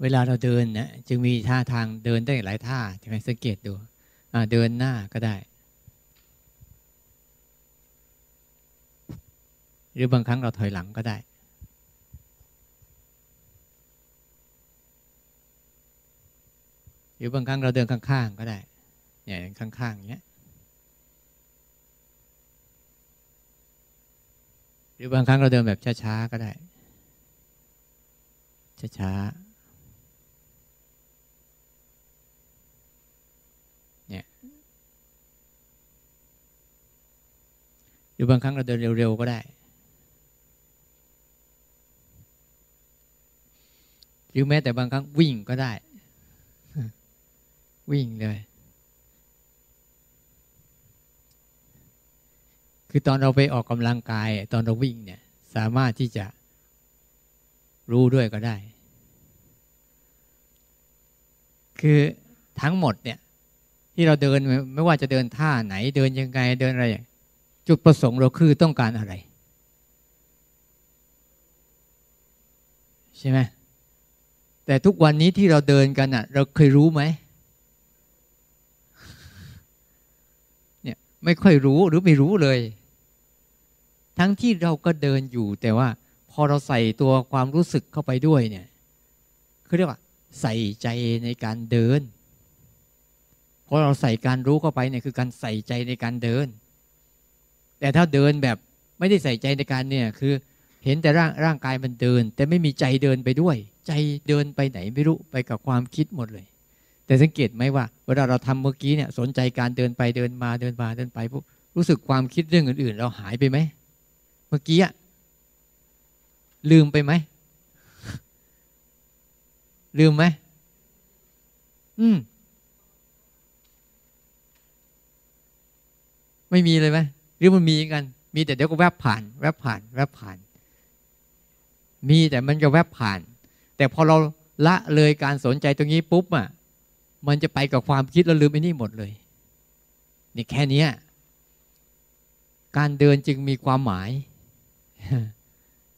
เวลาเราเดินนะจึงมีท่าทางเดินได้หลายท่าจะไปสังเกตดูเดินหน้าก็ได้ หรือบางครั้งเราถอยหลังก็ได้ หรือบางครั้งเราเดินข้างๆก็ได้ เนี่ยข้างๆเนี้ย รือบางครั้งเราเดินแบบช้าๆก็ได้ ช้าๆเนี่ยหรือบางครั้งเราเดินเร็วๆก็ได้ หรือแม้แต่บางครั้งวิ่งก็ได้ วิ่งเลย คือตอนเราไปออกกำลังกาย ตอนเราวิ่งเนี่ยสามารถที่จะรู้ด้วยก็ได้ คือทั้งหมดเนี่ยที่เราเดินไม่ว่าจะเดินท่าไหนเดินยังไงเดินอะไร จุดประสงค์เราคือต้องการอะไร ใช่ไหมแต่ทุกวันนี้ที่เราเดินกันอะ เราเคยรู้ไหมเนี่ยไม่ค่อยรู้หรือไม่รู้เลย ทั้งที่เราก็เดินอยู่ แต่ว่าพอเราใส่ตัวความรู้สึกเข้าไปด้วยเนี่ยคือเรียกว่า ใส่ใจในการเดินพอเราใส่การรู้เข้าไปเนี่ยคือการใส่ใจในการเดิน แต่ถ้าเดินแบบไม่ได้ใส่ใจในการเนี่ยคือเห็นแต่ร่างร่างกายมันเดิน แต่ไม่มีใจเดินไปด้วย ใจเดินไปไหนไม่รู้ไปกับความคิดหมดเลย แต่สังเกตไหมว่า เวลาเราทำเมื่อกี้เนี่ยสนใจการเดินไปเดินมาเดินมาเดินไปปุ๊บรู้สึกความคิดเรื่องอื่น ๆ เราหายไปไหม มื่อกี้ลืมไปไหม ลืมไหม อืม ไม่มีเลยไหมหรือมันมีกัน มีแต่เดี๋ยวก็แวบผ่าน แวบผ่าน แวบผ่าน มีแต่มันจะแวบผ่าน แต่พอเราละเลยการสนใจตรงนี้ปุ๊บอะ มันจะไปกับความคิดแล้วลืมไอ้นี่หมดเลย นี่แค่นี้การเดินจึงมีความหมาย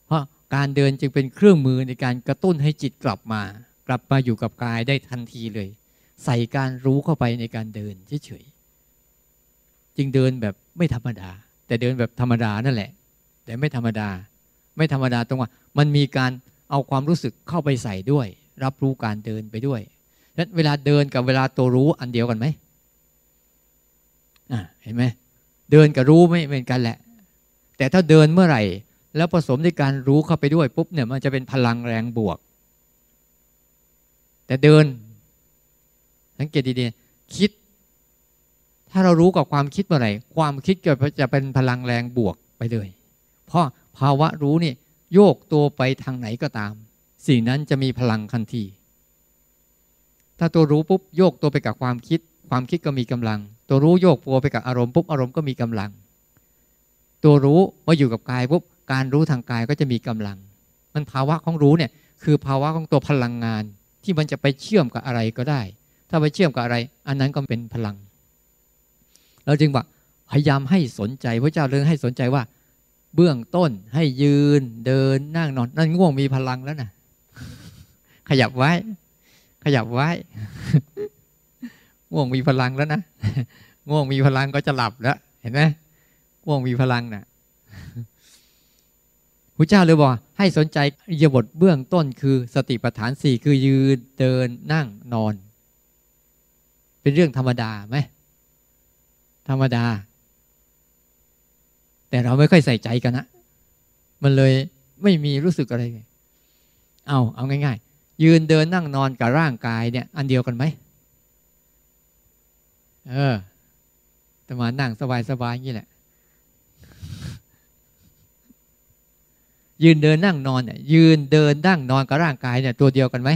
เพราะการเดินจึงเป็นเครื่องมือในการกระตุ้นให้จิตกลับมา กลับมาอยู่กับกายได้ทันทีเลย ใส่การรู้เข้าไปในการเดินเฉยๆจึงเดินแบบไม่ธรรมดา แต่เดินแบบธรรมดานั่นแหละ แต่ไม่ธรรมดา ไม่ธรรมดาตรงว่า มันมีการเอาความรู้สึกเข้าไปใส่ด้วย รับรู้การเดินไปด้วยนั้นเวลาเดินกับเวลาตัวรู้อันเดียวกันไหมเห็นไหมเดินกับรู้ไม่เหมือนกันแหละ แต่ถ้าเดินเมื่อไหร่ แล้วผสมด้วยการรู้เข้าไปด้วยปุ๊บเนี่ยมันจะเป็นพลังแรงบวก แต่เดิน สังเกตดีๆคิด ถ้าเรารู้กับความคิดเมื่อไหร่ความคิดก็จะเป็นพลังแรงบวกไปเลย เพราะภาวะรู้นี่โยกตัวไปทางไหนก็ตาม สิ่งนั้นจะมีพลังทันที ถ้าตัวรู้ปุ๊บโยกตัวไปกับความคิด ความคิดก็มีกำลัง ตัวรู้โยกตัวไปกับอารมณ์ปุ๊บอารมณ์ก็มีกำลัง ตัวรู้ว่าอยู่กับกายปุ๊บ การรู้ทางกายก็จะมีกำลัง มันภาวะของรู้เนี่ยคือภาวะของตัวพลังงานที่มันจะไปเชื่อมกับอะไรก็ได้ ถ้าไปเชื่อมกับอะไร อันนั้นก็เป็นพลัง เราจึงว่าพยายามให้สนใจพระเจ้าเรื่องให้สนใจว่า เบื้องต้นให้ยืนเดินนั่งนอน นั่นง่วงมีพลังแล้วนะขยับไว้ ขยับไว้ ง่วงมีพลังแล้วนะง่วงมีพลังก็จะหลับแล้ว เห็นไหมว่วงมีพลังนะ่ะ พระเจ้าเลยบอกให้สนใจอิยบทเบื้องต้นคือสติปัฏฐานสี่คือยืนเดินนั่งนอน เป็นเรื่องธรรมดาไหมธรรมดา แต่เราไม่ค่อยใส่ใจกันนะมันเลยไม่มีรู้สึกอะไรเอาเอาง่าย ๆ ยืนเดินนั่งนอนกับร่างกายเนี่ย อันเดียวกันไหมเออแต่มานั่งสบายๆอย่างนี้แหละ ยืนเดินนั่งนอนเนี่ยยืนเดินนั่งนอนกับร่างกายเนี่ยตัวเดียวกันไหม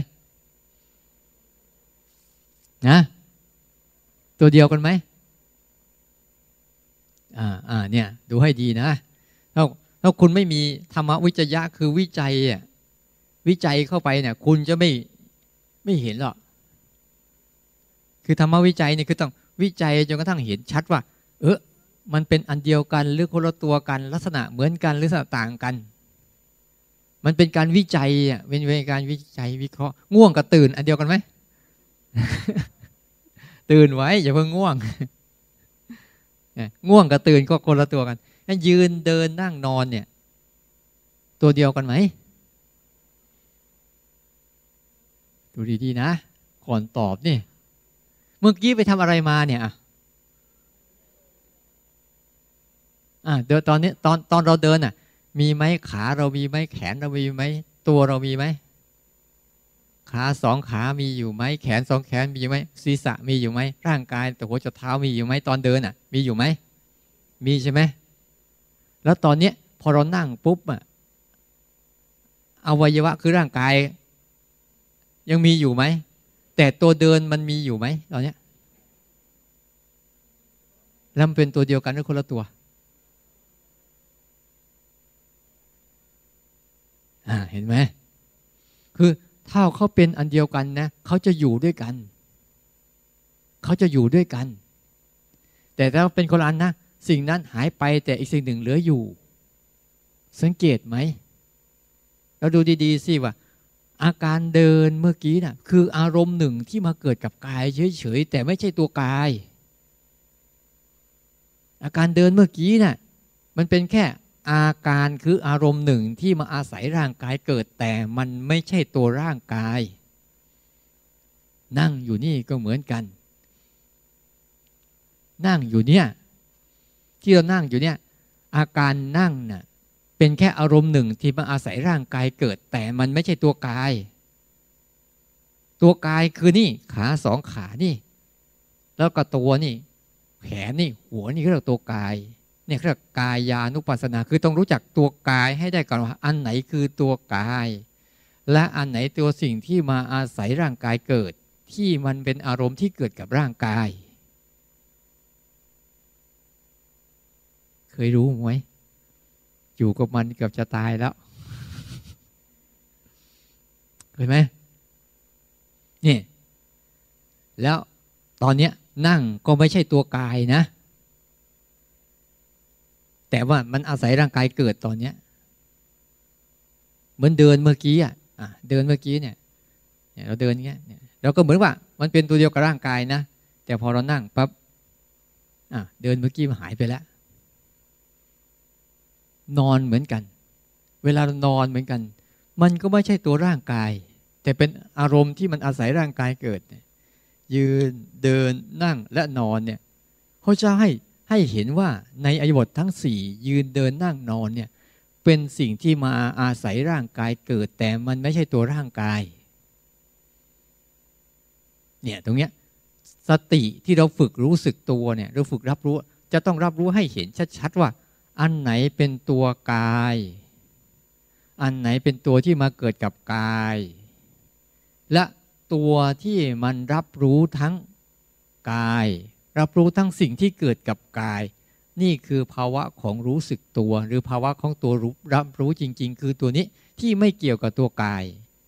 นะตัวเดียวกันไหมอ่าอ่าเนี่ยดูให้ดีนะถ้าถ้าคุณไม่มีธรรมวิจยะคือวิจัยอะวิจัยเข้าไปเนี่ย คุณจะไม่ไม่เห็นหรอกคือธรรมวิจัยเนี่ยคือต้องวิจัยจนกระทั่งเห็นชัดว่า เออมันเป็นอันเดียวกันหรือคนละตัวกันลักษณะเหมือนกันหรือต่างกัน มันเป็นการวิจัยอะเป็นการวิจัยวิเคราะห์ ง่วงกับตื่น อันเดียวกันไหมตื่นไว้อย่าเพิ่งง่วงง่วงกับตื่นก็คนละตัวกันยืนเดินนั่งนอนเนี่ย ตัวเดียวกันไหมดูดีๆนะก่อนตอบนี่เมื่อกี้ไปทำอะไรมาเนี่ยอะเดินตอนนี้ตอนตอนเราเดินอะ มีไหมขาเรามีไหมแขนเรามีไหมตัวเรามีไหมขาสองขามีอยู่ไหมแขนสองแขนมีอยู่ไหมศีรษะมีอยู่ไหมร่างกายแต่หัวจะเท้ามีอยู่ไหมตอนเดินอะ มีอยู่ไหมมีใช่ไหมแล้วตอนเนี้ยพอเรานั่งปุ๊บอะอวัยวะคือร่างกาย ยังมีอยู่ไหมแต่ตัวเดินมันมีอยู่ไหมตอนเนี้ยแล้วมันเป็นตัวเดียวกันหรือคนละตัว เห็นไหมคือถ้าเขาเป็นอันเดียวกันนะเขาจะอยู่ด้วยกัน เขาจะอยู่ด้วยกัน แต่ถ้าเป็นคนอันนะสิ่งนั้นหายไปแต่อีกสิ่งหนึ่งเหลืออยู่ สังเกตไหมเราดูดีๆสิว่า อาการเดินเมื่อกี้นะ่ะ คืออารมณ์หนึ่งที่มาเกิดกับกายเฉยๆแต่ไม่ใช่ตัวกาย อาการเดินเมื่อกี้นะ่ะมันเป็นแค่ อาการคืออารมณ์หนึ่งที่มาอาศัยร่างกายเกิดแต่มันไม่ใช่ตัวร่างกาย นั่งอยู่นี่ก็เหมือนกัน นั่งอยู่เนี่ยที่เรานั่งอยู่เนี่ยอาการนั่งน่ะเป็นแค่อารมณ์หนึ่งที่มาอาศัยร่างกายเกิด แต่มันไม่ใช่ตัวกาย ตัวกายคือนี่ขาสองขานี่ แล้วก็ตัวนี่ แขนนี่ หัวนี่ก็เรียกตัวกาย เนี่ยเรียกกายานุปัสสนาคือต้องรู้จักตัวกายให้ได้ก่อนว่าอันไหนคือตัวกาย และอันไหนตัวสิ่งที่มาอาศัยร่างกายเกิด ที่มันเป็นอารมณ์ที่เกิดกับร่างกาย เคยรู้ไหมอยู่กับมันเกือบจะตายแล้วเคยไหมนี่แล้วตอนนี้นั่งก็ไม่ใช่ตัวกายนะ แต่ว่ามันอาศัยร่างกายเกิดตอนเนี้ย เหมือนเดินเมื่อกี้อะเดินเมื่อกี้เนี่ยเราเดินเงี้ยเราก็เหมือนว่า มันเป็นตัวเดียวกับร่างกายนะแต่พอเรานั่งปั๊บเดินเมื่อกี้มันหายไปแล้ว นอนเหมือนกัน เวลาเรานอนเหมือนกัน มันก็ไม่ใช่ตัวร่างกาย แต่เป็นอารมณ์ที่มันอาศัยร่างกายเกิด ยืนเดินนั่งและนอนเนี่ยเขาจะให้ ให้เห็นว่าในอายบททั้งสี่ยืนเดินนั่งนอนเนี่ยเป็นสิ่งที่มาอาศัยร่างกายเกิด แต่มันไม่ใช่ตัวร่างกายเนี่ยตรงเนี้ยสติที่เราฝึกรู้สึกตัวเนี่ยเราฝึกรับรู้จะต้องรับรู้ให้เห็นชัดๆว่า อันไหนเป็นตัวกาย อันไหนเป็นตัวที่มาเกิดกับกาย และตัวที่มันรับรู้ทั้งกาย รับรู้ทั้งสิ่งที่เกิดกับกาย นี่คือภาวะของรู้สึกตัว หรือภาวะของตัวรู้รับรู้จริง ๆ คือตัวนี้ที่ไม่เกี่ยวกับตัวกาย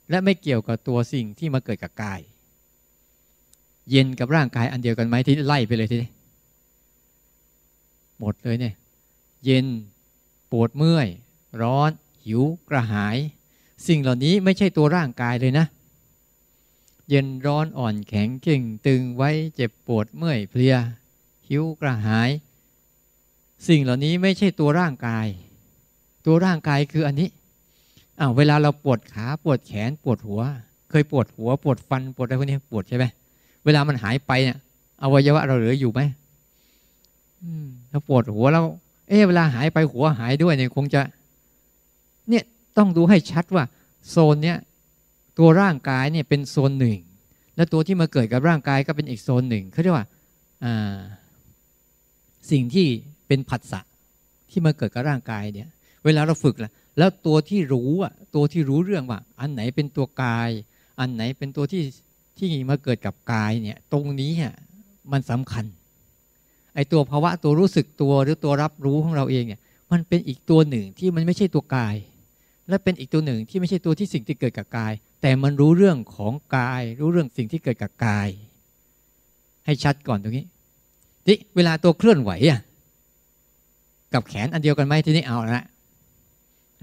และไม่เกี่ยวกับตัวสิ่งที่มาเกิดกับกาย เย็นกับร่างกายอันเดียวกันไหมที่ไล่ไปเลยทีนี้หมดเลยเนี่ย เย็นปวดเมื่อย ร้อน หิวกระหาย สิ่งเหล่านี้ไม่ใช่ตัวร่างกายเลยนะ เย็นร้อนอ่อนแข็งเก่งตึงไว้เจ็บปวดเมื่อยเพลีย หิวกระหาย สิ่งเหล่านี้ไม่ใช่ตัวร่างกาย ตัวร่างกายคืออันนี้อ้าวเวลาเราปวดขาปวดแขนปวดหัว เคยปวดหัวปวดฟันปวดอะไรพวกนี้ปวดใช่ไหมเวลามันหายไปเนี่ยอวัยวะเราเหลืออยู่ไหมถ้าปวดหัวแล้วเอ๊ะเวลาหายไปหัวหายด้วยเนี่ยคงจะ เนี่ยต้องดูให้ชัดว่า โซนเนี้ย ตัวร่างกายเนี่ยเป็นโซนหนึ่ง และตัวที่มาเกิดกับร่างกายก็เป็นอีกโซนหนึ่งเขาเรียกว่าสิ่งที่เป็นผัสสะที่มาเกิดกับร่างกายเนี่ย เวลาเราฝึกละแล้วตัวที่รู้อะตัวที่รู้เรื่องว่า อันไหนเป็นตัวกาย อันไหนเป็นตัวที่ที่มาเกิดกับกายเนี่ย ตรงนี้อะมันสำคัญ ไอตัวภาวะตัวรู้สึกตัวหรือตัวรับรู้ของเราเองเนี่ย มันเป็นอีกตัวหนึ่งที่มันไม่ใช่ตัวกาย และเป็นอีกตัวหนึ่งที่ไม่ใช่ตัวที่สิ่งที่เกิดกับกาย แต่มันรู้เรื่องของกาย รู้เรื่องสิ่งที่เกิดกับกาย ให้ชัดก่อนตรงนี้ที่เวลาตัวเคลื่อนไหวอะกับแขนอันเดียวกันไหมทีนี้เอาละ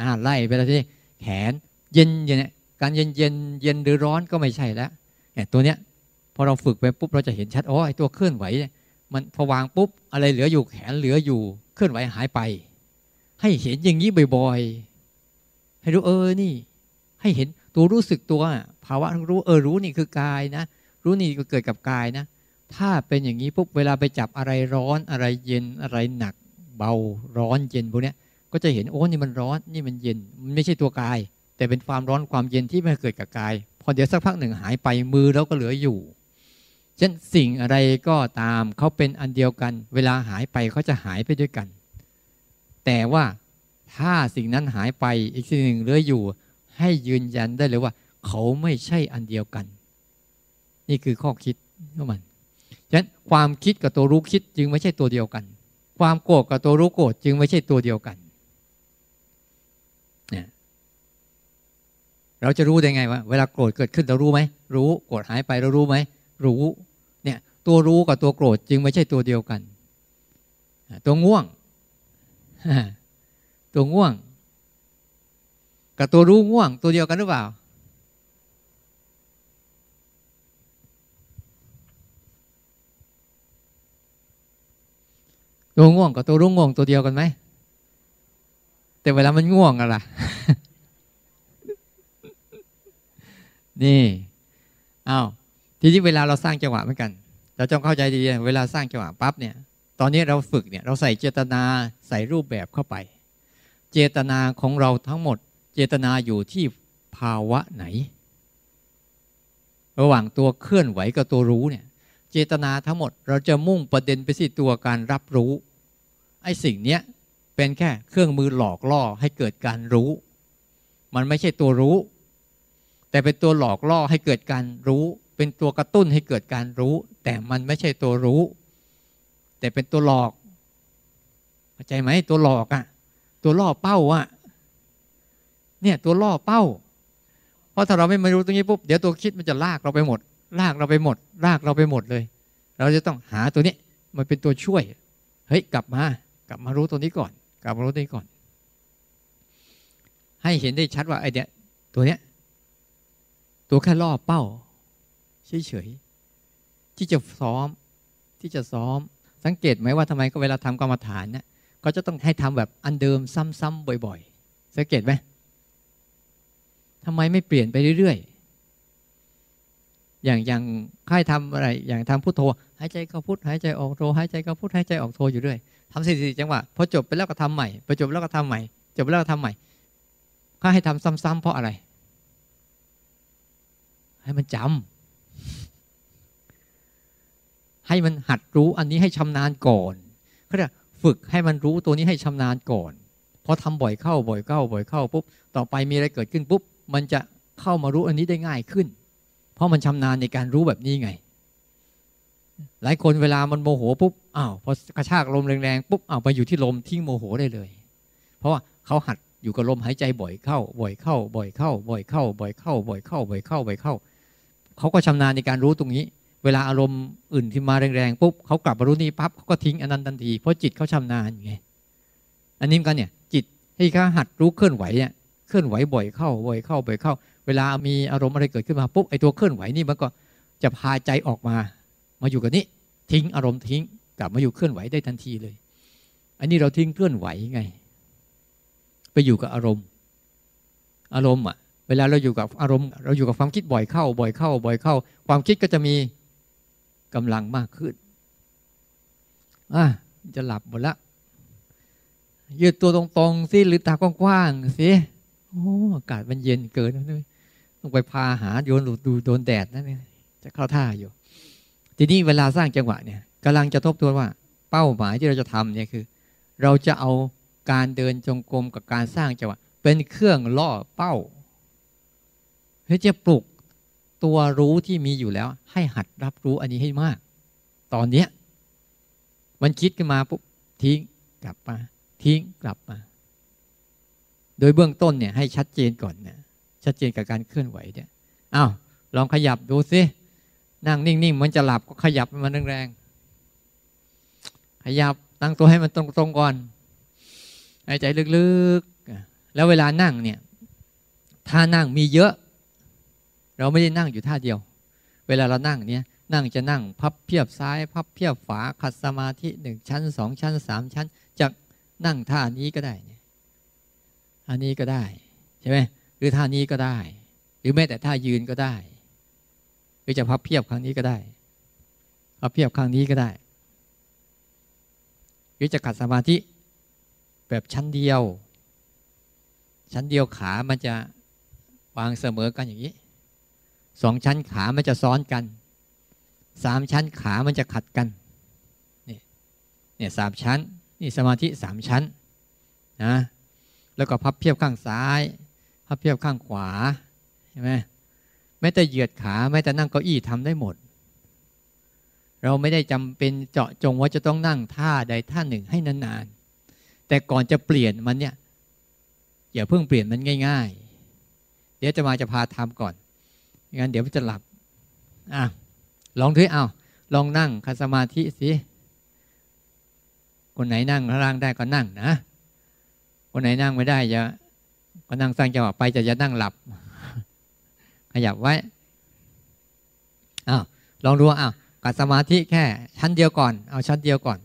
อ่าไล่ไปแล้วทีนี้แขนเย็นเย็นการเย็นเย็นเย็นหรือร้อนก็ไม่ใช่แล้วเนี่ยตัวเนี้ยพอเราฝึกไปปุ๊บเราจะเห็นชัดอ๋อไอตัวเคลื่อนไหวเนี่ยมันพอวางปุ๊บอะไรเหลืออยู่แขนเหลืออยู่ เคลื่อนไหวหายไป ให้เห็นอย่างนี้บ่อยๆให้รู้เออนี่ ให้เห็นตัวรู้สึกตัวภาวะรู้เออรู้นี่คือกายนะ รู้นี่ก็เกิดกับกายนะ ถ้าเป็นอย่างนี้ปุ๊บเวลาไปจับอะไรร้อนอะไรเย็นอะไรหนัก เบาร้อนเย็นพวกนี้ก็จะเห็นโอ้นี่มันร้อนนี่มันเย็นมันไม่ใช่ตัวกาย แต่เป็นความร้อนความเย็นที่ไม่เกิดกับกาย พอเดี๋ยวสักพักหนึ่งหายไปมือแล้วก็เหลืออยู่เช่นสิ่งอะไรก็ตามเขาเป็นอันเดียวกัน เวลาหายไปเขาจะหายไปด้วยกัน แต่ว่าถ้าสิ่งนั้นหายไปอีกสิ่งหนึ่งเหลืออยู่ ให้ยืนยันได้เลยว่า เขาไม่ใช่อันเดียวกัน นี่คือข้อคิดของมันฉะนั้นความคิดกับตัวรู้คิดจึงไม่ใช่ตัวเดียวกัน ความโกรธกับตัวรู้โกรธจึงไม่ใช่ตัวเดียวกันเนี่ยเราจะรู้ได้ไงว่าเวลาโกรธเกิดขึ้นเรารู้ไหมรู้โกรธหายไปเรารู้ไหมรู้เนี่ยตัวรู้กับตัวโกรธจึงไม่ใช่ตัวเดียวกัน ตัวง่วง ตัวง่วง กับตัวรู้ง่วงตัวเดียวกันหรือเปล่า ตัวง่วงกับตัวรุ่งง่วงตัวเดียวกันไหม แต่เวลามันง่วงอะล่ะ นี่อ้าวทีนี้เวลาเราสร้างจังหวะเหมือนกันเราต้องเข้าใจดีเวลาสร้างจังหวะปั๊บเนี่ย ตอนนี้เราฝึกเนี่ยเราใส่เจตนาใส่รูปแบบเข้าไป เจตนาของเราทั้งหมด เจตนาอยู่ที่ภาวะไหน ระหว่างตัวเคลื่อนไหวกับตัวรู้เนี่ย เจตนาทั้งหมดเราจะมุ่งประเด็นไปที่ตัวการรับรู้ไอ้สิ่งเนี้ยเป็นแค่เครื่องมือหลอกล่อให้เกิดการรู้ มันไม่ใช่ตัวรู้ แต่เป็นตัวหลอกล่อให้เกิดการรู้ เป็นตัวกระตุ้นให้เกิดการรู้ แต่มันไม่ใช่ตัวรู้ แต่เป็นตัวหลอกเข้าใจไหมตัวหลอกอะ่ะ ตัวล่อเป้าอะ เนี่ยตัวล่อเป้า เพราะถ้าเราไม่มารู้ตรงนี้ปุ๊บเดี๋ยวตัวคิดมันจะลากเราไปหมด ลากเราไปหมด ลากเราไปหมดเลย เราจะต้องหาตัวนี้มันเป็นตัวช่วย เฮ้ยกลับมา กลับมารู้ตัวนี้ก่อน กลับมารู้ตัวนี้ก่อน ให้เห็นได้ชัดว่าไอเนี้ยตัวเนี้ยตัวแค่ล่อเป้าเฉยๆที่จะซ้อม ที่จะซ้อม สังเกตไหมว่าทำไมก็เวลาทำกรรมฐานเนี่ยก็จะต้องให้ทำแบบอันเดิมซ้ำๆบ่อย ๆ สังเกตไหม ทำไมไม่เปลี่ยนไปเรื่อยๆ อย่างอย่างค่ายทำอะไร อย่างทำพุทโธหายใจเข้าพุทหายใจออกโธหายใจเข้าพุทหายใจออกโธอยู่เรื่อยทำสี่สี่จังหวะพอจบไปแล้วก็ทำใหม่พอจบแล้วก็ทำใหม่จบแล้วก็ทำใหม่ข้าให้ทำซ้ำๆเพราะอะไร ให้มันจำให้มันหัดรู้อันนี้ให้ชำนาญก่อนเขาจะฝึกให้มันรู้ตัวนี้ให้ชำนาญก่อนพอทำบ่อยเข้าบ่อยเข้าบ่อยเข้าปุ๊บต่อไปมีอะไรเกิดขึ้นปุ๊บ มันจะเข้ามารู้อันนี้ได้ง่ายขึ้น เพราะมันชำนาญในการรู้แบบนี้ไง หลายคนเวลามันโมโหปุ๊บอ้าวพอกระชากลมแรงๆปุ๊บอ้าวไปอยู่ที่ลมทิ้งโมโหได้เลย เพราะว่าเขาหัดอยู่กับลมหายใจบ่อยเข้า บ่อยเข้า บ่อยเข้า บ่อยเข้า บ่อยเข้า บ่อยเข้า บ่อยเข้า บ่อยเข้า เขาก็ชำนาญในการรู้ตรงนี้ เวลาอารมณ์อื่นที่มาแรงๆปุ๊บเขากลับมารู้นี่ปั๊บเขาก็ทิ้งอันนั้นทันทีเพราะจิตเขาชำนาญไง อันนี้กันเนี่ยจิตให้เขาหัดรู้เคลื่อนไหวเนี่ย เคลื่อนไหวบ่อยเข้าบ่อยเข้าบ่อยเข้า เวลามีอารมณ์อะไรเกิดขึ้นมาปุ๊บไอ้ตัวเคลื่อนไหวนี่มันก็จะพาใจออกมา มาอยู่กับนี้ทิ้งอารมณ์ทิ้งกลับมาอยู่เคลื่อนไหวได้ทันทีเลย อันนี้เราทิ้งเคลื่อนไหวไง ไปอยู่กับอารมณ์ อารมณ์อะ เวลาเราอยู่กับอารมณ์ เราอยู่กับความคิดบ่อยเข้า บ่อยเข้า บ่อยเข้า ความคิดก็จะมีกำลังมากขึ้นอะจะหลับหมดละยืดตัวตรงๆสิหรือตากว้างๆสิ โอ้อากาศมันเย็นเกินเลยต้องไปพาหาโยนดูโดนแดดนั่นเองจะเข้าท่าอยู่ ทีนี้เวลาสร้างจังหวะเนี่ยกำลังจะทบทวนว่า เป้าหมายที่เราจะทำเนี่ยคือ เราจะเอาการเดินจงกรมกับการสร้างจังหวะ เป็นเครื่องล่อเป้าเพื่อจะปลุกตัวรู้ที่มีอยู่แล้ว ให้หัดรับรู้อันนี้ให้มาก ตอนเนี้ยมันคิดขึ้นมาปุ๊บทิ้งกลับมา ทิ้งกลับมา โดยเบื้องต้นเนี่ยให้ชัดเจนก่อนเนี่ยชัดเจนกับการเคลื่อนไหวเนี่ยอ้าวลองขยับดูสินั่งนิ่งๆมันจะหลับก็ขยับมันแรงๆขยับตั้งตัวให้มันตรงๆก่อนหายใจลึกๆ แล้วเวลานั่งเนี่ยท่านั่งมีเยอะ เราไม่ได้นั่งอยู่ท่าเดียว เวลาเรานั่งเนี่ยนั่งจะนั่งพับเพียบซ้าย พับเพียบฝาขัดสมาธิหนึ่งชั้นสองชั้นสามชั้นจะนั่งท่านี้ก็ได้ ท่านี้ก็ได้ใช่ไหมหรือท่านี้ก็ได้ หรือแม้แต่ท่ายืนก็ได้ หรือจะพับเพียบครั้งนี้ก็ได้พับเพียบครั้งนี้ก็ได้ หรือจะขัดสมาธิแบบชั้นเดียว ชั้นเดียวขามันจะวางเสมอกันอย่างนี้สองชั้นขามันจะซ้อนกันสามชั้นขามันจะขัดกันนี่เนี่ยสามชั้น นี่สมาธิสามชั้นนะ แล้วก็พับเพียบข้างซ้าย พับเพียบข้างขวาใช่ไหมแม้แต่เหยียดขาแม้แต่นั่งเก้าอี้ทำได้หมด เราไม่ได้จำเป็นเจาะจงว่าจะต้องนั่งท่าใดท่าหนึ่งให้นานๆ แต่ก่อนจะเปลี่ยนมันเนี่ยอย่าเพิ่งเปลี่ยนมันง่าย ๆ เดี๋ยวจะมาจะพาทำก่อนงั้นเดี๋ยวมันจะหลับอะลองด้วยเอาลองนั่งคัสมาธิสิคนไหนนั่งข้างล่างได้ก็นั่งนะ คนไหนนั่งไม่ได้จะก็นั่งสร้างจังหวะไปจะจะนั่งหลับ ขยับไว้อ้าวลองดูอ้าวกัดสมาธิแค่ ชั้นเดียวก่อน เอาชั้นเดียวก่อน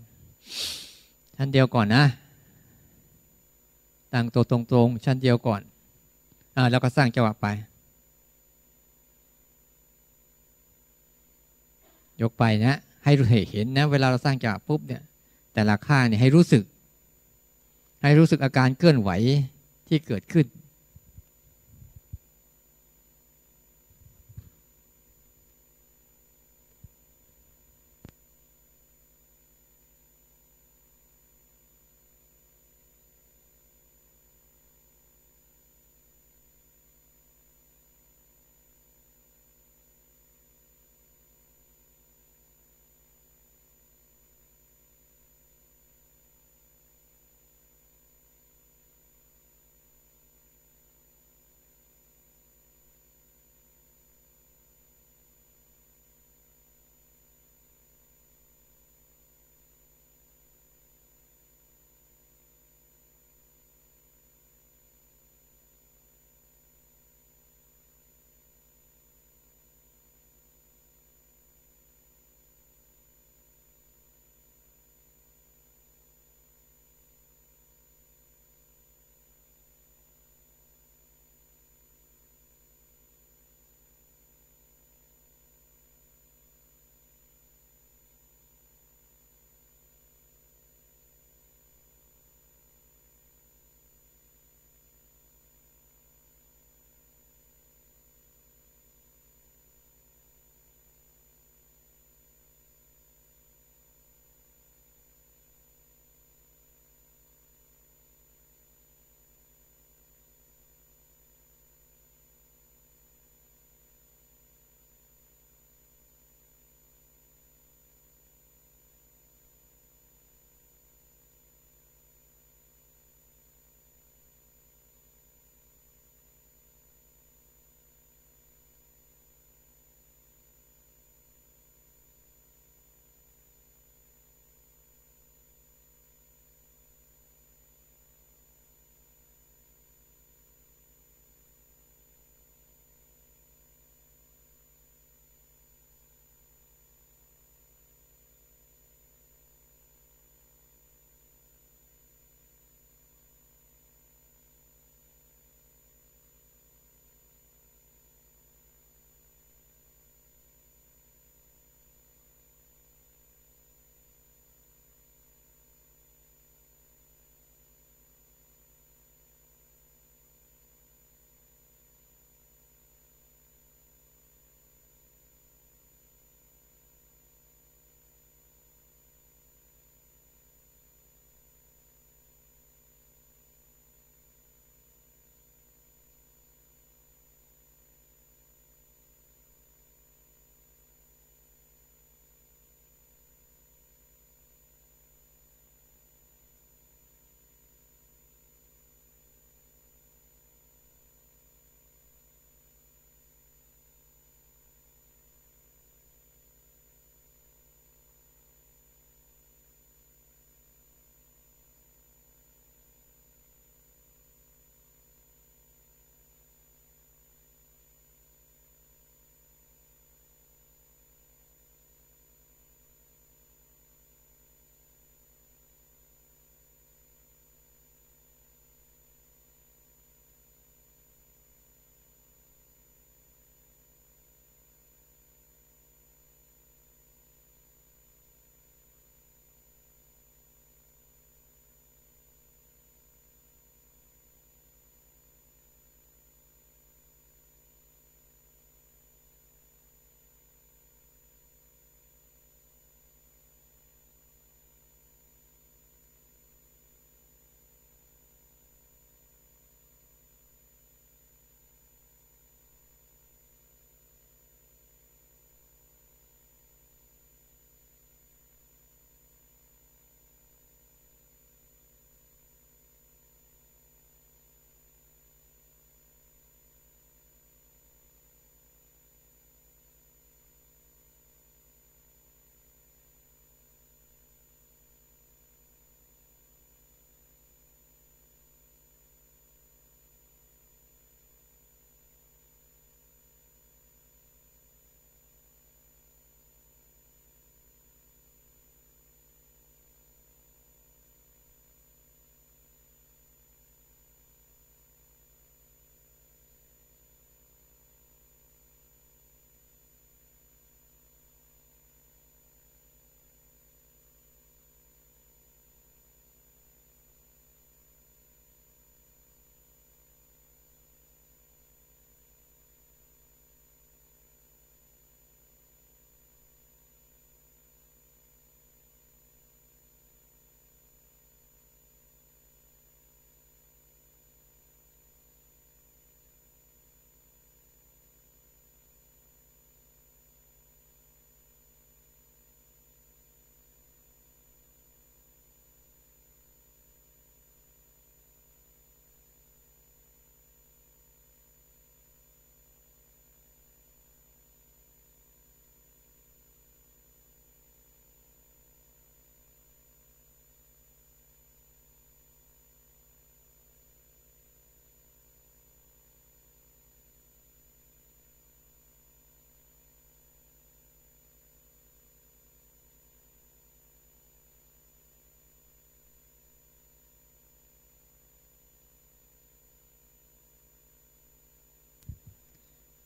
ชั้นเดียวก่อนนะตั้งตัวตรงๆ ชั้นเดียวก่อนอ่าแล้วก็สร้างจังหวะไป ยกไปนะ ให้เห็นนะ เวลาเราสร้างจังหวะปุ๊บเนี่ย แต่ละข้างเนี่ยให้รู้สึก ให้รู้สึกอาการเคลื่อนไหวที่เกิดขึ้น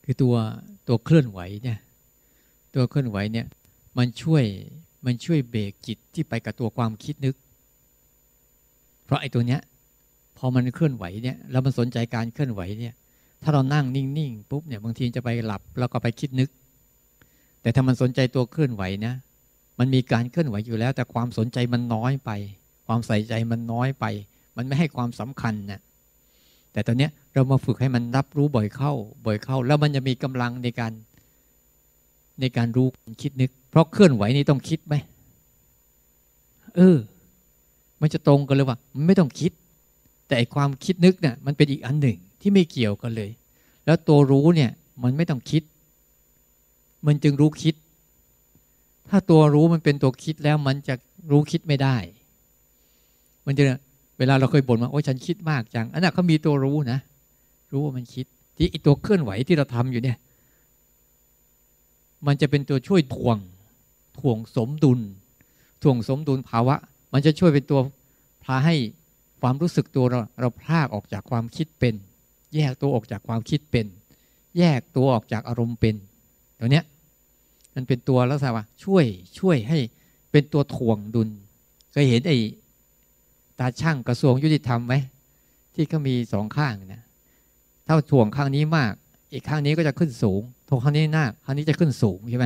คือตัวตัวเคลื่อนไหวเนี่ยตัวเคลื่อนไหวเนี่ยมันช่วยมันช่วยเบรกจิตที่ไปกับตัวความคิดนึก เพราะไอ้ตัวเนี้ยพอมันเคลื่อนไหวเนี่ยแล้วมันสนใจการเคลื่อนไหวเนี่ยถ้าเรานั่งนิ่งๆปุ๊บเนี่ยบางทีจะไปหลับแล้วก็ไปคิดนึก แต่ถ้ามันสนใจตัวเคลื่อนไหวนะมันมีการเคลื่อนไหวอยู่แล้ว แต่ความสนใจมันน้อยไป ความใส่ใจมันน้อยไป มันไม่ให้ความสำคัญนะแต่ตอนเนี้ย เรามาฝึกให้มันรับรู้บ่อยเข้า บ่อยเข้า แล้วมันจะมีกำลังในการในการรู้คิดนึก เพราะเคลื่อนไหวนี่ต้องคิดไหมเออ มันจะตรงกันเลยว่ามันไม่ต้องคิด แต่ความคิดนึกเนี่ยมันเป็นอีกอันหนึ่งที่ไม่เกี่ยวกันเลย แล้วตัวรู้เนี่ย มันไม่ต้องคิด มันจึงรู้คิด ถ้าตัวรู้มันเป็นตัวคิดแล้วมันจะรู้คิดไม่ได้ มันจะเวลาเราเคยบ่นว่าโอ้ฉันคิดมากจังอันนั้นเขามีตัวรู้นะ รู้ว่ามันคิด ที่อีตัวเคลื่อนไหวที่เราทำอยู่เนี่ย มันจะเป็นตัวช่วยถ่วงถ่วงสมดุลถ่วงสมดุลภาวะ มันจะช่วยเป็นตัวพาให้ความรู้สึกตัวเราเราพลากออกจากความคิดเป็น แยกตัวออกจากความคิดเป็น แยกตัวออกจากอารมณ์เป็นตัวเนี้ยมันเป็นตัวแล้วสิว่าช่วยช่วยให้เป็นตัวถ่วงดุลเคยเห็นไอ้ตาช่างกระทรวงยุติธรรมไหมที่เขามีสองข้างนะ ถ้าถ่วงข้างนี้มาก อีกข้างนี้ก็จะขึ้นสูงถ่วงข้างนี้หน้าข้างนี้จะขึ้นสูงใช่ไหม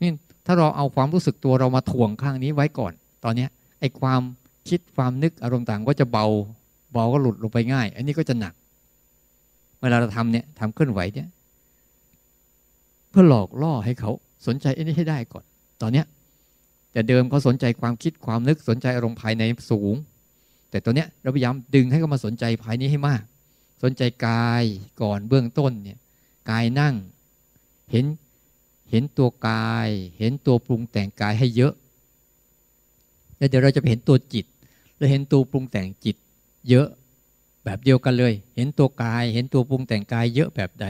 นี่ถ้าเราเอาความรู้สึกตัวเรามาถ่วงข้างนี้ไว้ก่อน ตอนเนี้ยไอ้ความคิดความนึกอารมณ์ต่างก็จะเบาเบาก็หลุดลงไปง่าย อันนี้ก็จะหนัก เวลาเราทำเนี่ยทำเคลื่อนไหวเนี่ย เพื่อหลอกล่อให้เขาสนใจอันนี้ให้ได้ก่อน ตอนเนี้ยแต่เดิมเขาสนใจความคิดความนึกสนใจอารมณ์ภายในสูง แต่ตัวเนี้ยเราพยายามดึงให้เขามาสนใจภายนี้ให้มาก สนใจกายก่อนเบื้องต้นเนี่ยกายนั่ง เห็นเห็นตัวกาย เห็นตัวปรุงแต่งกายให้เยอะ แล้วเดี๋ยวเราจะไปเห็นตัวจิต แล้วเห็นตัวปรุงแต่งจิต เยอะแบบเดียวกันเลย เห็นตัวกาย เห็นตัวปรุงแต่งกายเยอะแบบใด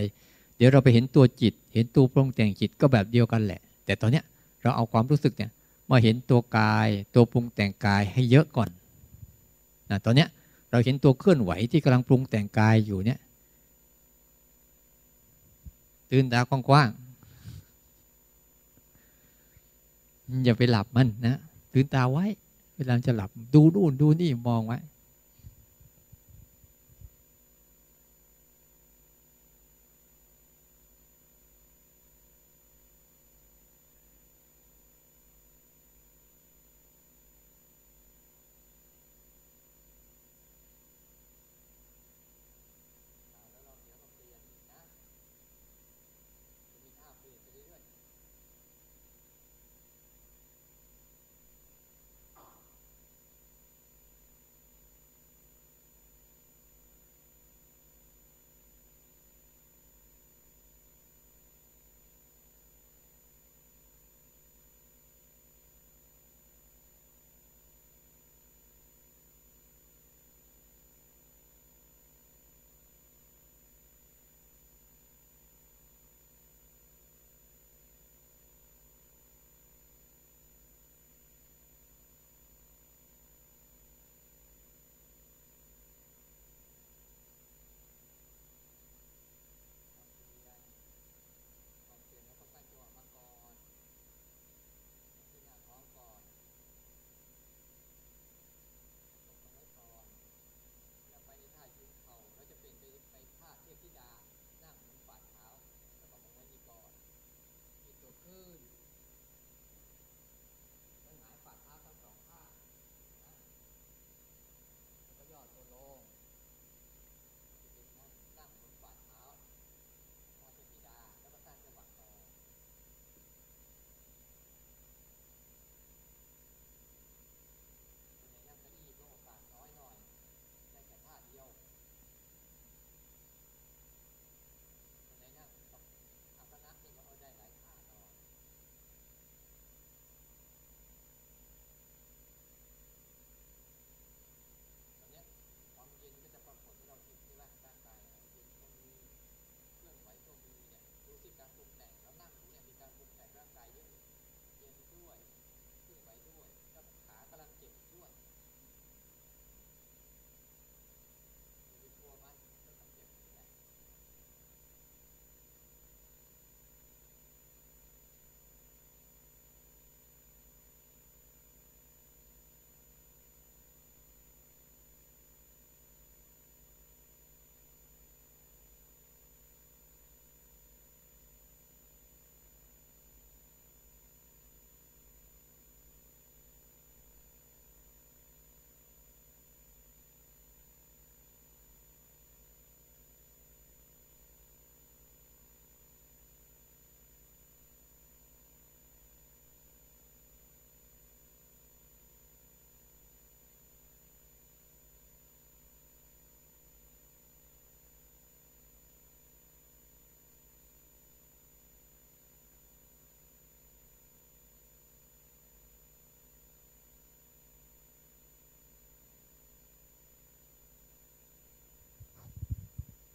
เดี๋ยวเราไปเห็นตัวจิต เห็นตัวปรุงแต่งจิตก็แบบเดียวกันแหละ แต่ตอนเนี้ยเราเอาความรู้สึกเนี่ยมาเห็นตัวกาย ตัวปรุงแต่งกายให้เยอะก่อนนะตอนเนี้ย เราเห็นตัวเคลื่อนไหวที่กำลังปรุงแต่งกายอยู่เนี่ย ตื่นตากว้างๆอย่าไปหลับมันนะตื่นตาไว้ เวลาจะหลับ ดูนู่นดูนี่มองไว้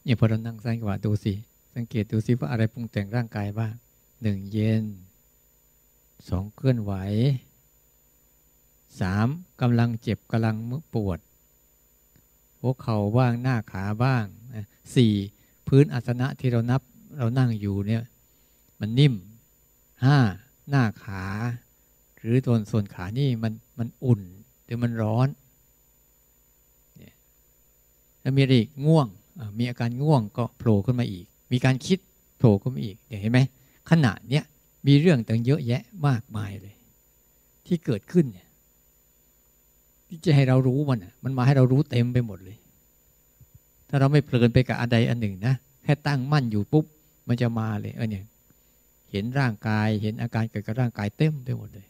เนี่ยพอเรานั่งสร้างจังหวะดูสิ สังเกตดูสิว่าอะไรปรุงแต่งร่างกายบ้างหนึ่งเย็นสองเคลื่อนไหวสามกำลังเจ็บกำลังมือปวดหัวเข่าบ้างหน้าขาบ้างสี่พื้นอาสนะที่เรานับเรานั่งอยู่เนี่ยมันนิ่มห้าหน้าขา หรือตัวส่วนขานี่มันมันอุ่น หรือมันร้อนแล้วมีอะไรอีกง่วง มีอาการง่วงก็โผล่ขึ้นมาอีก มีการคิดโผล่ขึ้นมาอีกเนี่ยเห็นไหมขณะเนี้ยมีเรื่องต่างเยอะแยะมากมายเลย ที่เกิดขึ้นเนี่ยที่จะให้เรารู้มันอะมันมาให้เรารู้เต็มไปหมดเลย ถ้าเราไม่เพลินไปกับอันใดอันหนึ่งนะแค่ตั้งมั่นอยู่ปุ๊บมันจะมาเลยเออเนี่ยเห็นร่างกายเห็นอาการเกิดกับร่างกายเต็มไปหมดเลย